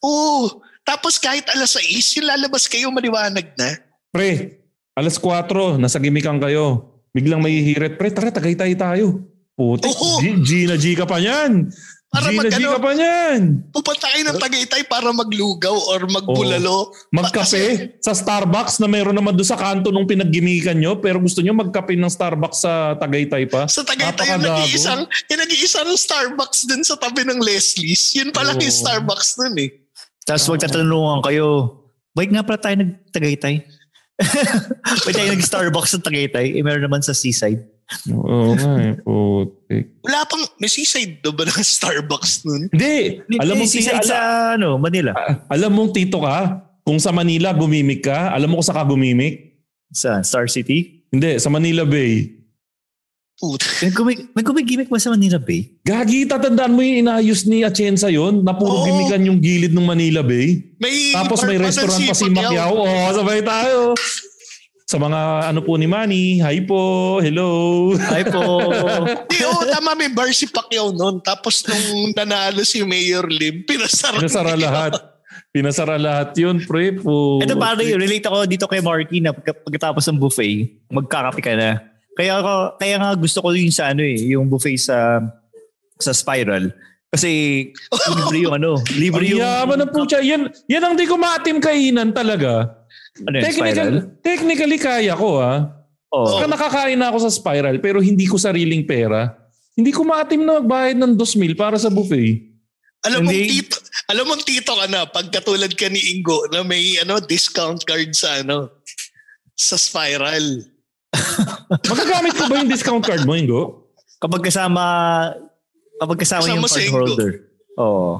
Oo. Tapos kahit alas 6, yung lalabas kayo maliwanag na. Pre, alas 4, nasa gimikan kayo. Biglang may hirit. Pre, tara, tagaytay tayo. Putik, Oo. G, G na G ka pa niyan. Para G na G mag-ano? ka pa niyan. Pupunta kayo ng Tagaytay para maglugaw or magbulalo. Magkape sa Starbucks na meron naman doon sa kanto nung pinaggimikan nyo pero gusto nyo magkape ng Starbucks sa Tagaytay pa. Sa Tagaytay, yung nag-iisang, yung nag-iisang Starbucks din sa tabi ng Leslie's. Yun pala Oo. yung Starbucks nun eh. Tapos magtatanungan kayo, bait nga pala tayo nagtagaytay. Bait tayo nag-Starbucks sa Tagaytay. Eh, meron naman sa seaside. Oo nga eh. Putik. Wala pang, may seaside do ba ng Starbucks nun? Hindi. Alam mo, seaside ala- sa ano, Manila. alam mong tito ka, kung sa Manila gumimik ka, alam mo kung saan ka gumimik? Sa Star City. Hindi, sa Manila Bay. Puta. May gumig- may gumigimik ba sa Manila Bay? Gagi, tatandaan mo yung inayos ni Atienza yon na puro Oo. gimikan yung gilid ng Manila Bay. May Tapos may restaurant pa si Pacquiao. Macquiao. Oo, sabay tayo. Sa mga ano po ni Manny, hi po, hello. Ay po. Di, oo, tama may bar si Pacquiao nun. Tapos nung nanalo si Mayor Lim, pinasara, Pinasara lahat. Pinasara lahat yun, pre po. Ito pare, relate ako dito kay Marky na pagka- pagkatapos ng buffet, magkakape ka na. Kaya ako, kaya nga gusto ko yung sa ano eh, yung buffet sa sa Spiral. Kasi libre yung ano, libre Ang yung yaman na po siya. Yan, yan ang di ko maatim kainan talaga. Ano yun, Spiral. Technical, technically kaya ko ah. Oh. Saka nakakain na ako sa spiral pero hindi ko sariling pera. Hindi ko maatim na magbayad ng 2,000 para sa buffet. Alam mo, Hindi. tito, alam mo tito ka na, pag katulad ka ni Ingo na may ano discount card sa ano, sa Spiral. Magagamit ko ba yung discount card mo, Ingo? Kapag kasama kapag kasama, Kasama yung si card Ingo. holder. Oo.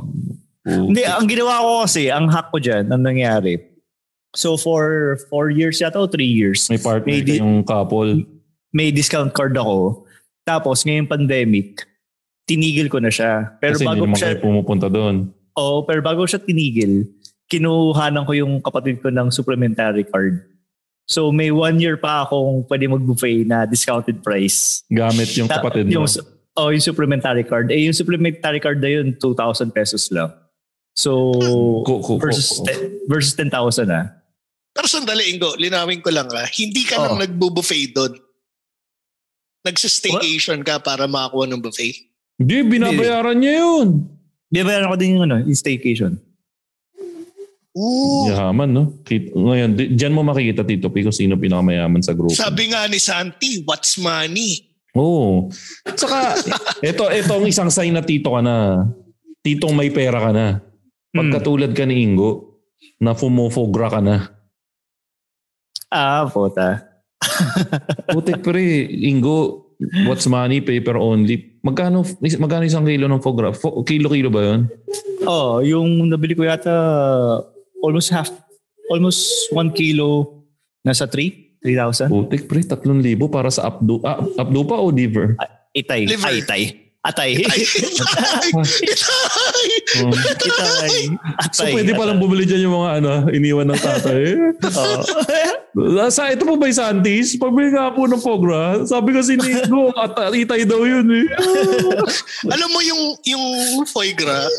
Hindi, ang ginawa ko kasi, ang hack ko dyan, ang nangyari. So for four years yata o three years, May partner May di- kayong couple. may discount card ako. Tapos ngayong pandemic, tinigil ko na siya. Pero Kasi bago hindi siya, pumupunta doon. oh, pero bago siya tinigil, kinuhanan ko yung kapatid ko ng supplementary card. So may one year pa akong pwede mag-buffet na discounted price. Gamit yung kapatid mo. Yung, oh, yung supplementary card. Eh, yung supplementary card na yun, 2,000 pesos lang. So, versus, versus 10,000 ah. Pero sandali, Ingo, linawin ko lang ha. Hindi ka nang Oo. nagbo-buffet doon. Nagsistaycation ka para makakuha ng buffet. Hindi, binabayaran niya yun. Ba ako din yung ano, yung staycation? Oo. Yaman, no? Kit- Ngayon, di- dyan mo makikita, Tito P, kung sino pinakamayaman sa grupo. Sabi nga ni Santi, what's money? Oo. Saka, ito, ito ang isang sign na tito ka na. Titong may pera ka na. Pagkatulad ka ni Ingo, na fumofogra ka na. Ah, puta. Putik pre, Ingo, what's money, paper only. Magkano, magkano isang kilo ng fogra? Fo- kilo-kilo ba yun? Oh, yung nabili ko yata almost half, almost one kilo nasa 3, 3,000. Putik pre, 3,000 para sa updo. Ah, updo pa o liver? Itay. Liver. Ay, itay. Atay. Ay, Itay. Oh. Itay. So Atay. pwede palang bumili dyan yung mga ano, iniwan ng tatay. Oh. Sa ito po ba yung Santis? Pabili nga po ng Fogra. Sabi kasi ni Ingo, at itay daw yun eh. Alam mo yung yung foie gras,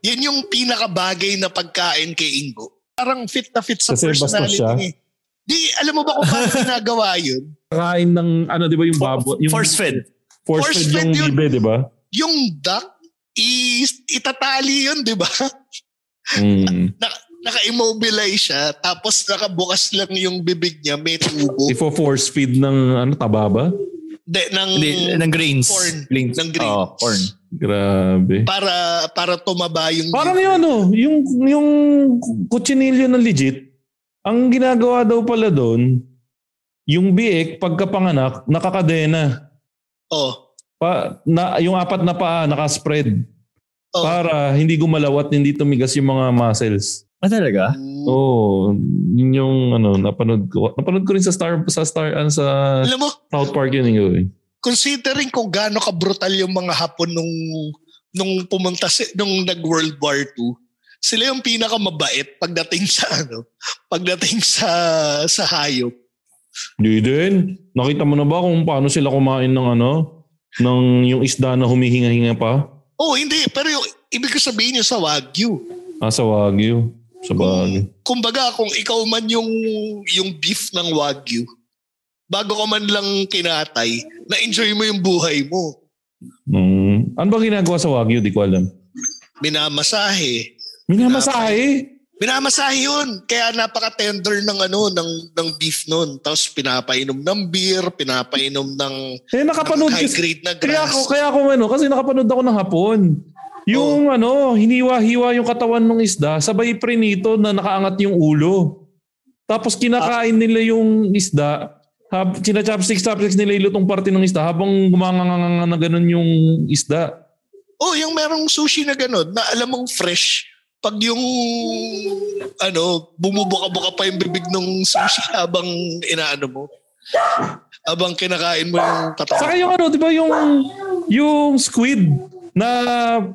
yan yung pinakabagay na pagkain kay Ingo. Parang fit na fit sa Kasi personality siya? eh. Di, alam mo ba kung paano ginagawa yun? Kain ng, ano di ba yung babo? Yung Force fed. Force, Force fed fed yung yun. libe, di ba? Yung duck, i- itatali yun, di ba? Mm. Na, naka-immobilize siya, tapos nakabukas lang yung bibig niya, may tubo. Ifo force feed ng ano, taba ba? De, ng, Hindi, ng grains. Corn. Grains. Ng grains. Oh, corn. Grabe. para para tumaba yung Parang yung ano, yung, yung kutsinilyo na legit, ang ginagawa daw pala doon, yung biik, pagkapanganak, nakakadena. Oh. Pa, na, yung apat na paa, nakaspread. Oh. Para hindi gumalaw at hindi tumigas yung mga muscles. Ah, talaga? Oo. Oh, yun yung ano, napanood ko. Napanood ko rin sa Star, sa Star, ano, sa Alam mo, South Park yun. Yung, eh. considering kung gaano ka brutal yung mga Hapon nung nung pumunta si, nung nag World War II, sila yung pinakamabait pagdating sa ano, pagdating sa sa hayop. Hindi din. Nakita mo na ba kung paano sila kumain ng ano? Ng yung isda na humihinga-hinga pa? Oh, hindi. Pero yung, ibig ko sabihin yung sa Wagyu. Ah, sa Wagyu. Sa Wagyu. Kumbaga, kung ikaw man yung, yung beef ng Wagyu, bago ka man lang kinatay, na-enjoy mo yung buhay mo. Mm. Ano ba ginagawa sa Wagyu? Di ko alam. Minamasahe. Minamasahe? Minamasahe yun. Kaya napaka-tender ng ano, ng, ng beef nun. Tapos pinapainom ng beer, pinapainom ng, Eh, nakapanood ng high grade na Kaya grass. ako, kaya ako ano, kasi nakapanood ako ng hapon. Yung ano, hiniwa-hiwa yung katawan ng isda, sabay prinito na nakaangat yung ulo. Tapos kinakain nila yung isda, hab, sinachopsticks-chopsticks nila yung lutong parte ng isda habang gumanganganga na ganun yung isda. Oh, yung merong sushi na gano'n, na alam mong fresh. Pag yung, ano, bumubuka-buka pa yung bibig ng sushi habang inaano mo. Habang kinakain mo yung katawan. Saka yung ano, di ba yung, yung squid na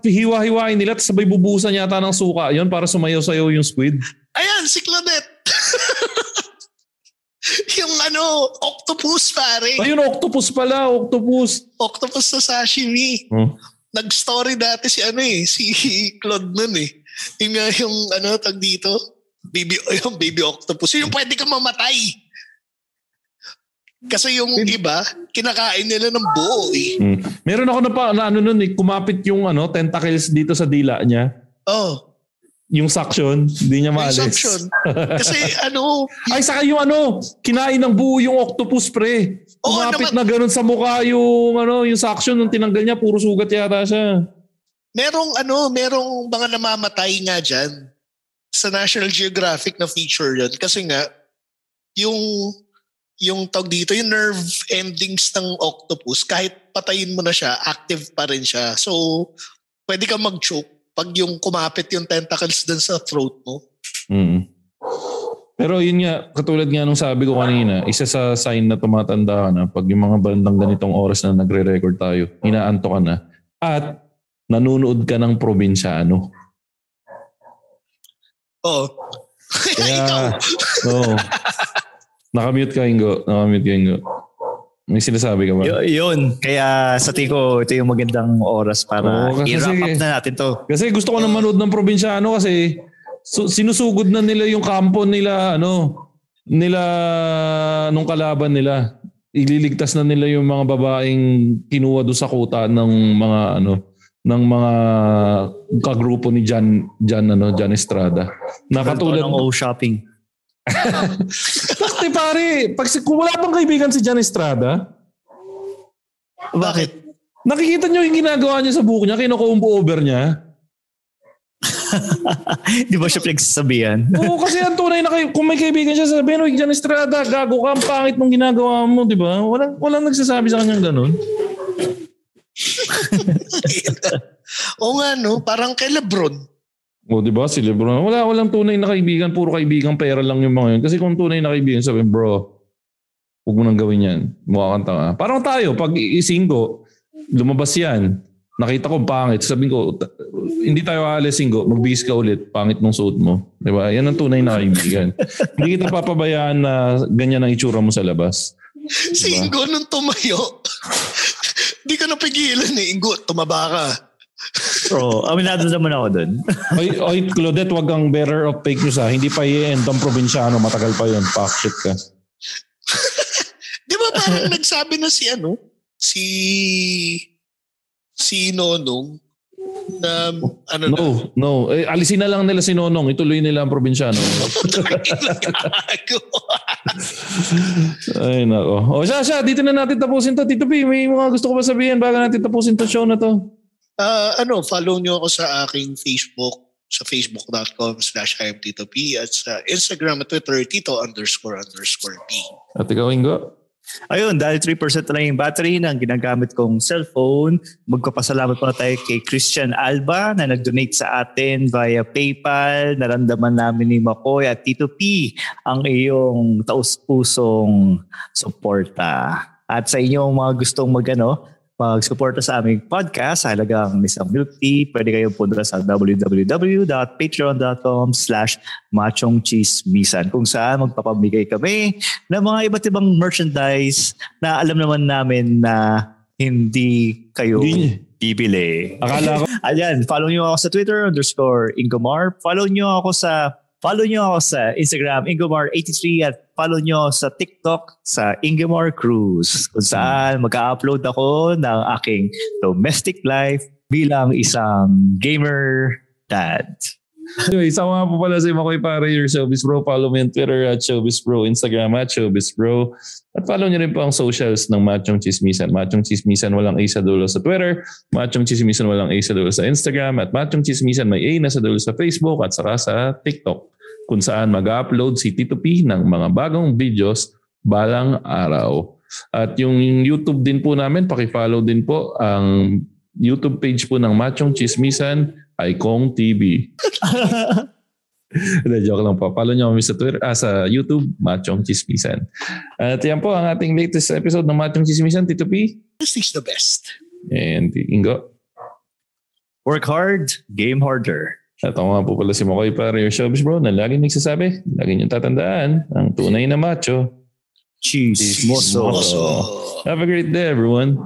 hiwa-hiwain nila tapos sabay bubusan yata ng suka yon para sumayaw-sayaw yung squid. Ayan, si Claudette. yung ano, octopus pare. Ayun, octopus pala, octopus. Octopus sa sashimi. Hmm. Nag-story dati si ano eh, si Claude nun eh. Yung nga yung ano, tag dito, baby, yung baby octopus. Yung pwede ka mamatay. Kasi yung iba, kinakain nila ng buo eh. Mm. Meron ako na pa na ano nun, eh, kumapit yung ano, tentacles dito sa dila niya. Oh, Yung suction, hindi niya yung maalis. suction. Kasi ano, Ay, saka yung ano, kinain ng buo yung octopus pre. Kumapit naman. na ganun sa mukha yung ano, yung suction nung tinanggal niya, puro sugat yata siya. Merong ano, merong mga namamatay nga dyan. Sa National Geographic na feature yun. Kasi nga, yung yung tawag dito, yung nerve endings ng octopus, kahit patayin mo na siya, active pa rin siya. So, pwede kang mag-choke pag yung kumapit yung tentacles dun sa throat mo. Mm. Pero yun nga, katulad nga nung sabi ko kanina, isa sa sign na tumatanda ka na pag yung mga bandang ganitong oras na nagre-record tayo, inaanto ka na. At nanunood ka ng probinsyano. Oo. Kaya, Ikaw. Oo. Nakamute ka, Ingo. Nakamute ka, Ingo. May sinasabi ka ba? Y- yun. Kaya sa tingin ko, ito yung magandang oras para Oo, kasi i-wrap up na natin to. Kasi gusto ko na manood ng probinsyano kasi su- sinusugod na nila yung kampo nila, ano, nila nung kalaban nila. Ililigtas na nila yung mga babaeng kinuha doon sa kuta ng mga ano ng mga kagrupo ni Jan Jan ano Jan Estrada. Nakatulad ng O shopping. Bakit pare, pag si, wala pang kaibigan si Jan Estrada, Bakit? nakikita niyo yung ginagawa niya sa buko niya, kinukumpo over niya. Di ba siya pinagsasabihan? Oo, kasi ang tunay na kay, kung may kaibigan siya, sabihin, "Uy, Jan Estrada, gago ka, ang pangit mong ginagawa mo, di ba? Walang, walang nagsasabi sa kanyang ganun. Oo nga no, parang kay Lebron. O, di ba? Si Lebron, wala, walang tunay na kaibigan, puro kaibigan, pera lang yung mga yun. Kasi kung tunay na kaibigan, sabihin, bro, huwag mo nang gawin yan. Mukha kang tanga. Parang tayo, pag isinggo, lumabas yan, nakita ko pangit, sabihin ko, "Ta- hindi tayo aalis singgo, magbihis ka ulit, pangit ng suot mo. Di ba? Yan ang tunay na kaibigan. hindi kita papabayaan na ganyan ang itsura mo sa labas. Si Ingo nung tumayo, di ko napigilan eh. Ingo, tumaba ka. Bro, aminado naman ako dun. oy, oy, Claudette, wag kang bearer of fake news ha. Hindi pa i-end ang probinsyano, matagal pa yun. Fuck shit ka. Di ba parang nagsabi na si ano? Si si Nonong na ano na. No, no. Eh, alisin na lang nila si Nonong. Ituloy nila ang probinsyano. Ay, nako. O siya, siya. Dito na natin tapusin to. Tito P, may mga gusto ko ba sabihin bago natin tapusin to show na to? Ah, ano, follow nyo ako sa aking Facebook sa facebook.com slash imtitoP at sa Instagram at Twitter, tito underscore underscore P. At ikaw, Ingo? Ayun, dahil 3% na lang yung battery ng ginagamit kong cellphone, magpapasalamat po na tayo kay Christian Alba na nag-donate sa atin via PayPal. Naramdaman namin ni Makoy at Tito P ang iyong taus-pusong suporta. At sa inyong mga gustong magano, mag-suporta sa aming podcast halagang isang milk tea, pwede kayong punta sa www.patreon.com slash machongchismisan kung saan magpapamigay kami ng mga iba't ibang merchandise na alam naman namin na hindi kayo Hindi. bibili. Akala ko, Ayan, follow nyo ako sa Twitter underscore Ingomar. Follow nyo ako sa Follow nyo ako sa Instagram, Ingomar83 at follow nyo sa TikTok sa Ingomar Cruz kung saan mag-upload ako ng aking domestic life bilang isang gamer dad. anyway, sama po pala si Makoy Pare, your showbiz bro. Follow me on Twitter at showbiz bro, Instagram at showbiz bro. At follow nyo rin po ang socials ng Machong Chismisan. Machong Chismisan walang A sa dulo sa Twitter. Machong Chismisan walang A sa dulo sa Instagram. At Machong Chismisan may A na sa dulo sa Facebook at saka sa TikTok kung saan mag-upload si Tito P ng mga bagong videos balang araw. At yung YouTube din po namin, pakifollow din po ang YouTube page po ng Machong Chismisan, Icong TV. Hindi, joke lang po. Follow nyo kami sa Twitter, ah, sa YouTube, Machong Chismisan. At yan po ang ating latest episode ng Machong Chismisan, Tito P. This is the best. And Ingo. Work hard, game harder. At ako nga po pala si Makoy para your showbiz bro na laging nagsasabi, lagi niyong tatandaan, ang tunay na macho. Chismoso. Chismoso. Have a great day everyone.